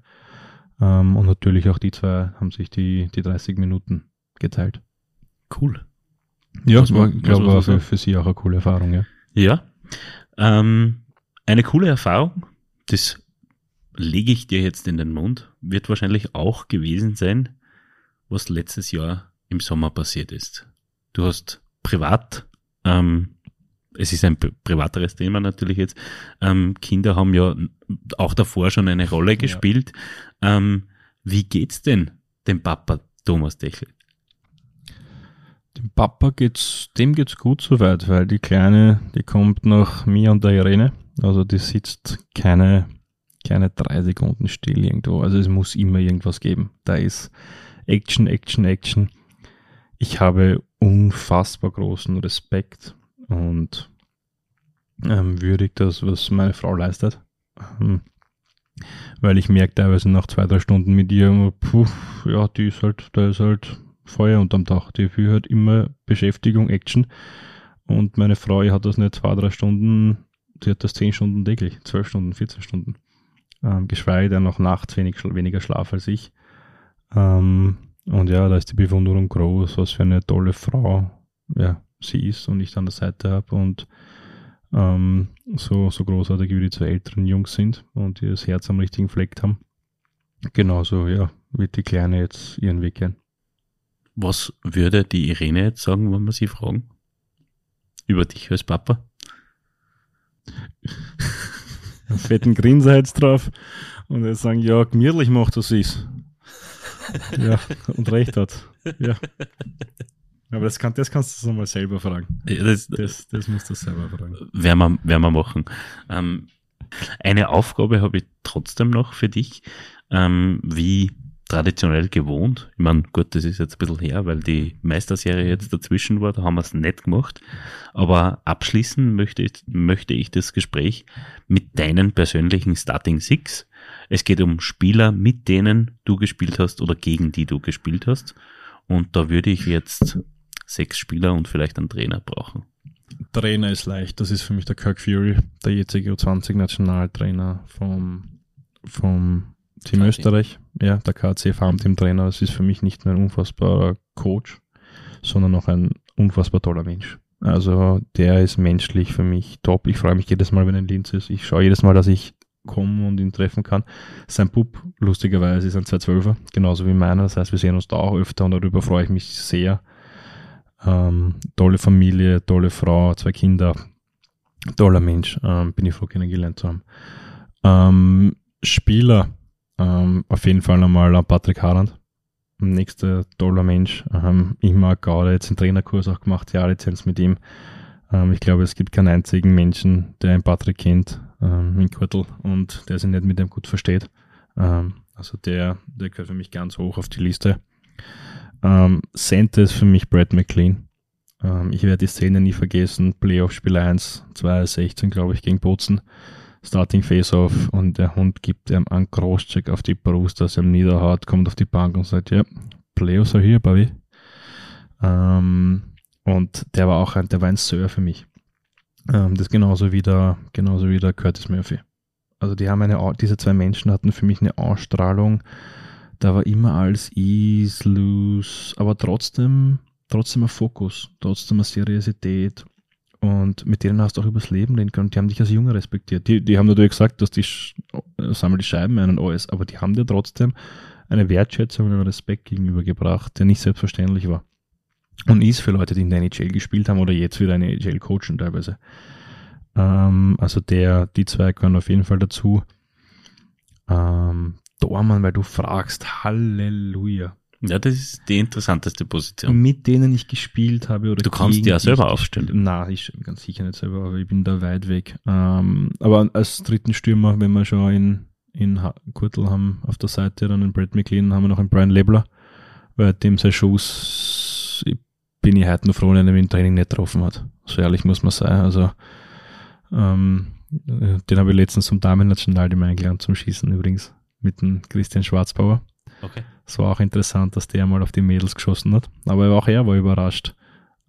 [SPEAKER 2] Ähm, und natürlich auch die zwei haben sich die, die 30 Minuten geteilt.
[SPEAKER 1] Cool.
[SPEAKER 2] Ja, ich glaube, war für, für sie auch eine coole Erfahrung, ja.
[SPEAKER 1] Ja. Ähm, eine coole Erfahrung, das lege ich dir jetzt in den Mund, wird wahrscheinlich auch gewesen sein, was letztes Jahr im Sommer passiert ist. Du hast privat ähm, es ist ein privateres Thema natürlich jetzt. Ähm, Kinder haben ja auch davor schon eine Rolle gespielt. Ja. Ähm, wie geht's denn dem Papa Thomas Dechl?
[SPEAKER 2] Dem Papa geht's, dem geht's gut soweit, weil die Kleine, die kommt nach mir und der Irene. Also die sitzt keine, keine drei Sekunden still irgendwo. Also es muss immer irgendwas geben. Da ist Action, Action, Action. Ich habe unfassbar großen Respekt und ähm, würdig das, was meine Frau leistet. Ähm, weil ich merke teilweise nach zwei, drei Stunden mit ihr, puh, ja, die ist halt, da ist halt Feuer unterm Dach. Die will halt immer Beschäftigung, Action. Und meine Frau hat das nicht zwei, drei Stunden, sie hat das zehn Stunden täglich, zwölf Stunden, 14 Stunden. Ähm, geschweige denn noch nachts wenig, weniger Schlaf als ich. Ähm, und ja, da ist die Bewunderung groß, was für eine tolle Frau ja, sie ist und ich an der Seite habe und ähm, so, so großartig wie die zwei älteren Jungs sind und die das Herz am richtigen Fleck haben. Genauso, ja, wird die Kleine jetzt ihren Weg gehen.
[SPEAKER 1] Was würde die Irene jetzt sagen, wenn wir sie fragen? Über dich als Papa?
[SPEAKER 2] Einen fetten Grinser jetzt drauf und jetzt sagen, ja, gemütlich macht das ist. ja, und recht hat. Ja. Aber das, kann, das kannst du mal selber fragen.
[SPEAKER 1] Ja, das, das, das musst du selber fragen. Werden wir, werden wir machen. Ähm, eine Aufgabe habe ich trotzdem noch für dich. Ähm, wie traditionell gewohnt. Ich meine, gut, das ist jetzt ein bisschen her, weil die Meisterserie jetzt dazwischen war, da haben wir es nicht gemacht. Aber abschließen möchte ich, möchte ich das Gespräch mit deinen persönlichen Starting Six. Es geht um Spieler, mit denen du gespielt hast oder gegen die du gespielt hast. Und da würde ich jetzt sechs Spieler und vielleicht einen Trainer brauchen.
[SPEAKER 2] Trainer ist leicht. Das ist für mich der Kirk Fury, der jetzige U20-Nationaltrainer vom, vom Team KC. Österreich. Ja, der KC Farmteam Trainer. Das ist für mich nicht nur ein unfassbarer Coach, sondern auch ein unfassbar toller Mensch. Also der ist menschlich für mich top. Ich freue mich jedes Mal, wenn er in Linz ist. Ich schaue jedes Mal, dass ich komme und ihn treffen kann. Sein Bub, lustigerweise, ist ein 212er, genauso wie meiner. Das heißt, wir sehen uns da auch öfter und darüber freue ich mich sehr. Ähm, tolle Familie, tolle Frau, zwei Kinder, toller Mensch, ähm, bin ich froh kennengelernt zu haben. Ähm, Spieler, ähm, auf jeden Fall einmal Patrick Harand, nächster toller Mensch. Ähm, ich mag gerade jetzt einen Trainerkurs auch gemacht, ja, Lizenz mit ihm. Ähm, ich glaube, es gibt keinen einzigen Menschen, der einen Patrick kennt, ähm, in Kurtel und der sich nicht mit dem gut versteht. Ähm, also der, der gehört für mich ganz hoch auf die Liste. Ähm, Center ist für mich Brad McLean. Ähm, ich werde die Szene nie vergessen. Playoff-Spiel 1, 2016, glaube ich, gegen Bozen. Starting Face-Off und der Hund gibt ihm einen Crosscheck auf die Brust, dass er ihm niederhaut, kommt auf die Bank und sagt, ja, Playoffs are here, Bobby. Ähm, und der war auch ein, der war ein Sir für mich. Ähm, das genauso wie der, genauso wie der Curtis Murphy. Also die haben eine, diese zwei Menschen hatten für mich eine Ausstrahlung, da war immer alles ease, loose, aber trotzdem, trotzdem ein Fokus, trotzdem eine Seriosität. Und mit denen hast du auch übers Leben reden können. Die haben dich als Junge respektiert. Die, die haben natürlich gesagt, dass die sammeln die Scheiben ein und alles, aber die haben dir trotzdem eine Wertschätzung und einen Respekt gegenübergebracht, der nicht selbstverständlich war. Und ist für Leute, die in der NHL gespielt haben oder jetzt wieder eine NHL coachen teilweise. Ähm, also der, die zwei gehören auf jeden Fall dazu. Ähm, Dormann, weil du fragst. Halleluja.
[SPEAKER 1] Ja, das ist die interessanteste Position.
[SPEAKER 2] Mit denen ich gespielt habe oder
[SPEAKER 1] Du kannst die ja selber aufstellen.
[SPEAKER 2] Nein, ich ganz sicher nicht selber, aber ich bin da weit weg. Ähm, aber als dritten Stürmer, wenn wir schon in, in Kurtel haben auf der Seite, dann einen Brad McLean, haben wir noch einen Brian Lebler, weil dem sein Schuss, ich bin ich heute noch froh, wenn er mich im Training nicht getroffen hat. So ehrlich muss man sein. Also ähm, den habe ich letztens zum Damen-Nationalteam eingeladen zum Schießen übrigens mit dem Christian Schwarzbauer. Okay. Es war auch interessant, dass der mal auf die Mädels geschossen hat. Aber auch er war überrascht,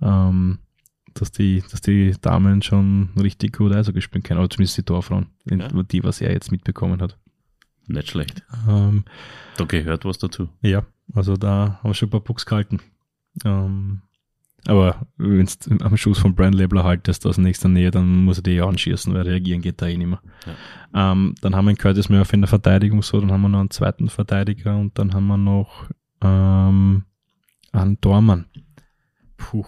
[SPEAKER 2] ähm, dass, die, dass die Damen schon richtig gut Eishockey gespielt können. Oder zumindest die Torfrauen, ja. die, was er jetzt mitbekommen hat.
[SPEAKER 1] Nicht schlecht. Ähm, da gehört was dazu.
[SPEAKER 2] Ja, also da haben wir schon ein paar Pucks gehalten. Ähm, aber wenn du am Schuss von Brian Lebler haltest aus nächster Nähe, dann muss er die ja anschießen, weil reagieren geht da eh nicht mehr. Ja. Ähm, dann haben wir einen Curtis Murphy in der Verteidigung so, dann haben wir noch einen zweiten Verteidiger und dann haben wir noch ähm, einen Dormann. Puh.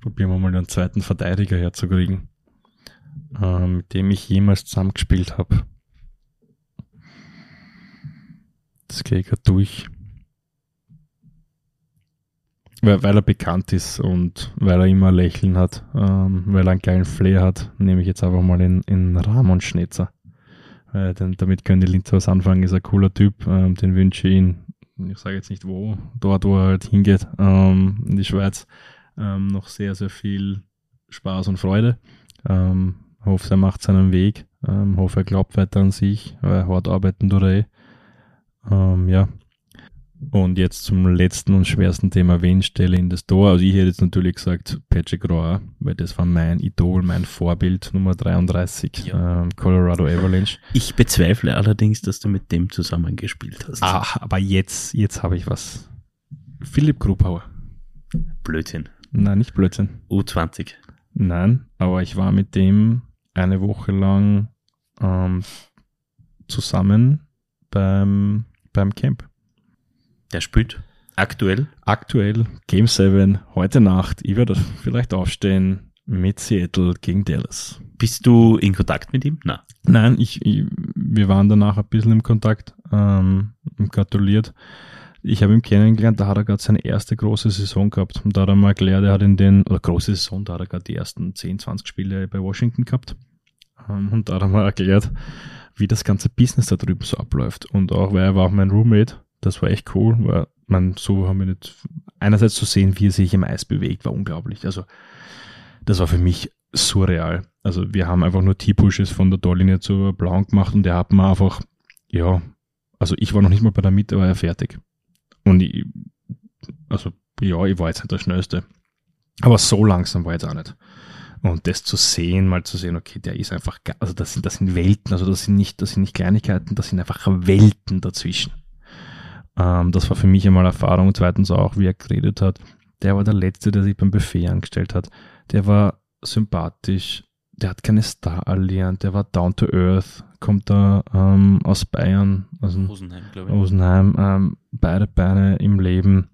[SPEAKER 2] probieren wir mal einen zweiten Verteidiger herzukriegen, äh, mit dem ich jemals zusammengespielt habe. Das gehe ich gerade durch. Weil, weil, er bekannt ist und weil er immer Lächeln hat, ähm, weil er einen geilen Flair hat, nehme ich jetzt einfach mal in, in Ramon Schnetzer. Äh, denn damit können die Linzer was anfangen, ist ein cooler Typ, ähm, den wünsche ich ihn, ich sage jetzt nicht wo, dort wo er halt hingeht, ähm, in die Schweiz, ähm, noch sehr, sehr viel Spaß und Freude. Ähm, hoffe, er macht seinen Weg, ähm, hoffe, er glaubt weiter an sich, weil hart arbeiten tut er eh. Ja. Und jetzt zum letzten und schwersten Thema, wen stelle in das Tor? Also ich hätte jetzt natürlich gesagt Patrick Roy, weil das war mein Idol, mein Vorbild, Nummer 33, ja. ähm, Colorado Avalanche.
[SPEAKER 1] Ich bezweifle allerdings, dass du mit dem zusammengespielt hast.
[SPEAKER 2] Ah, aber jetzt, jetzt habe ich was. Philipp Grubauer.
[SPEAKER 1] Blödsinn.
[SPEAKER 2] Nein, nicht Blödsinn.
[SPEAKER 1] U20.
[SPEAKER 2] Nein, aber ich war mit dem eine Woche lang ähm, zusammen beim, beim Camp.
[SPEAKER 1] Der spielt aktuell?
[SPEAKER 2] Aktuell Game 7, heute Nacht. Ich werde vielleicht aufstehen mit Seattle gegen Dallas.
[SPEAKER 1] Bist du in Kontakt mit ihm?
[SPEAKER 2] Nein. Nein, ich, ich wir waren danach ein bisschen im Kontakt, ähm, gratuliert. Ich habe ihn kennengelernt, da hat er gerade seine erste große Saison gehabt. Und da hat er mal erklärt, er hat in den, oder große Saison, da hat er gerade die ersten 10, 20 Spiele bei Washington gehabt. Ähm, und da hat er mal erklärt, wie das ganze Business da drüben so abläuft. Und auch, weil er war auch mein Roommate, das war echt cool, weil man so haben wir nicht, einerseits zu sehen, wie er sich im Eis bewegt, war unglaublich. Also, das war für mich surreal. Also, wir haben einfach nur T-Pushes von der Torlinie zur Blauen gemacht und er hat mir einfach, ja, also ich war noch nicht mal bei der Mitte, war er fertig. Und ich, also, ja, ich war jetzt nicht der Schnellste. Aber so langsam war jetzt auch nicht. Und das zu sehen, mal zu sehen, okay, der ist einfach, also das sind, das sind Welten, also das sind nicht, das sind nicht Kleinigkeiten, das sind einfach Welten dazwischen. Ähm, das war für mich einmal Erfahrung. Zweitens auch, wie er geredet hat. Der war der Letzte, der sich beim Buffet angestellt hat. Der war sympathisch. Der hat keine Star-Allianz. Der war down to earth. Kommt da ähm, aus Bayern. Also Rosenheim, glaube ich. Rosenheim. Ähm, beide Beine im Leben.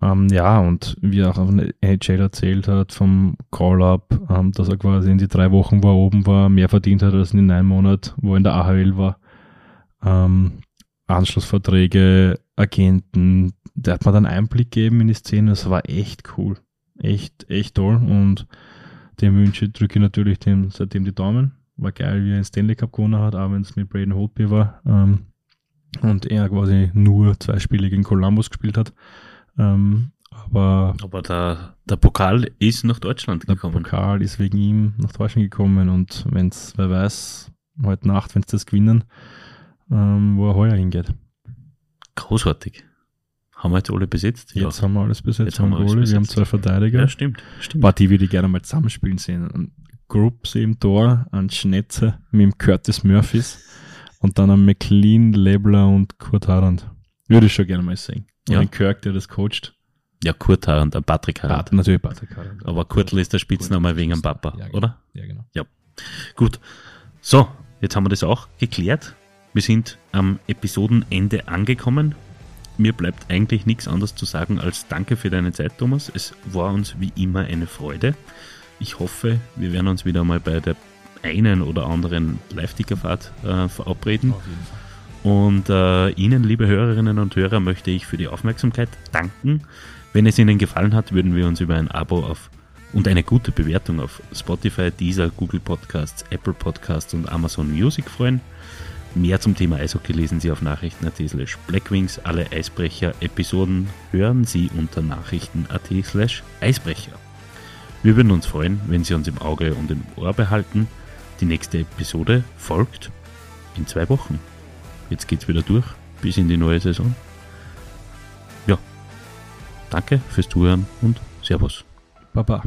[SPEAKER 2] Ähm, ja, und wie er auch auf NHL erzählt hat vom Call-Up, ähm, dass er quasi in die drei Wochen, wo er oben war, mehr verdient hat als in den neun Monaten, wo er in der AHL war. Ähm, Anschlussverträge, Agenten, der hat mir dann Einblick gegeben in die Szene, das war echt cool. Echt, echt toll und dem wünsche drücke ich natürlich dem, seitdem die Daumen. War geil, wie er den Stanley Cup gewonnen hat, auch wenn es mit Braden Holtby war ähm, und er quasi nur zwei Spiele gegen Columbus gespielt hat. Ähm, aber
[SPEAKER 1] aber der, der Pokal ist nach Deutschland
[SPEAKER 2] gekommen. Der Pokal ist wegen ihm nach Deutschland gekommen und wenn es, wer weiß, heute Nacht, wenn es das gewinnen, ähm, wo er heuer hingeht.
[SPEAKER 1] Großartig. Haben wir jetzt alle besetzt?
[SPEAKER 2] Jetzt ja. haben wir alles besetzt. Jetzt haben wir, alles besetzt. wir haben zwei Verteidiger.
[SPEAKER 1] Ja, stimmt. stimmt.
[SPEAKER 2] Boah, die würde ich gerne mal zusammenspielen sehen. Ein Groups im Tor, ein Schnetze mit dem Curtis Murphys und dann ein McLean, Lebler und Kurt Harand. Würde ich schon gerne mal sehen. Und ja. ein Kirk, der das coacht.
[SPEAKER 1] Ja, Kurt Harand, ein Patrick
[SPEAKER 2] Harand. natürlich Patrick Harand.
[SPEAKER 1] Aber Kurtl ist der Spitzname wegen dem Papa,
[SPEAKER 2] ja,
[SPEAKER 1] genau. oder?
[SPEAKER 2] Ja, genau.
[SPEAKER 1] Ja. Gut. So, jetzt haben wir das auch geklärt. Wir sind am Episodenende angekommen. Mir bleibt eigentlich nichts anderes zu sagen als Danke für deine Zeit, Thomas. Es war uns wie immer eine Freude. Ich hoffe, wir werden uns wieder mal bei der einen oder anderen Live-Tickerfahrt äh, verabreden. Und äh, Ihnen, liebe Hörerinnen und Hörer, möchte ich für die Aufmerksamkeit danken. Wenn es Ihnen gefallen hat, würden wir uns über ein Abo auf und eine gute Bewertung auf Spotify, Deezer, Google Podcasts, Apple Podcasts und Amazon Music freuen. Mehr zum Thema Eishockey lesen Sie auf nachrichten.at slash blackwings. Alle Eisbrecher-Episoden hören Sie unter nachrichten.at slash Eisbrecher. Wir würden uns freuen, wenn Sie uns im Auge und im Ohr behalten. Die nächste Episode folgt in zwei Wochen. Jetzt geht's wieder durch bis in die neue Saison. Ja, danke fürs Zuhören und Servus.
[SPEAKER 2] Baba.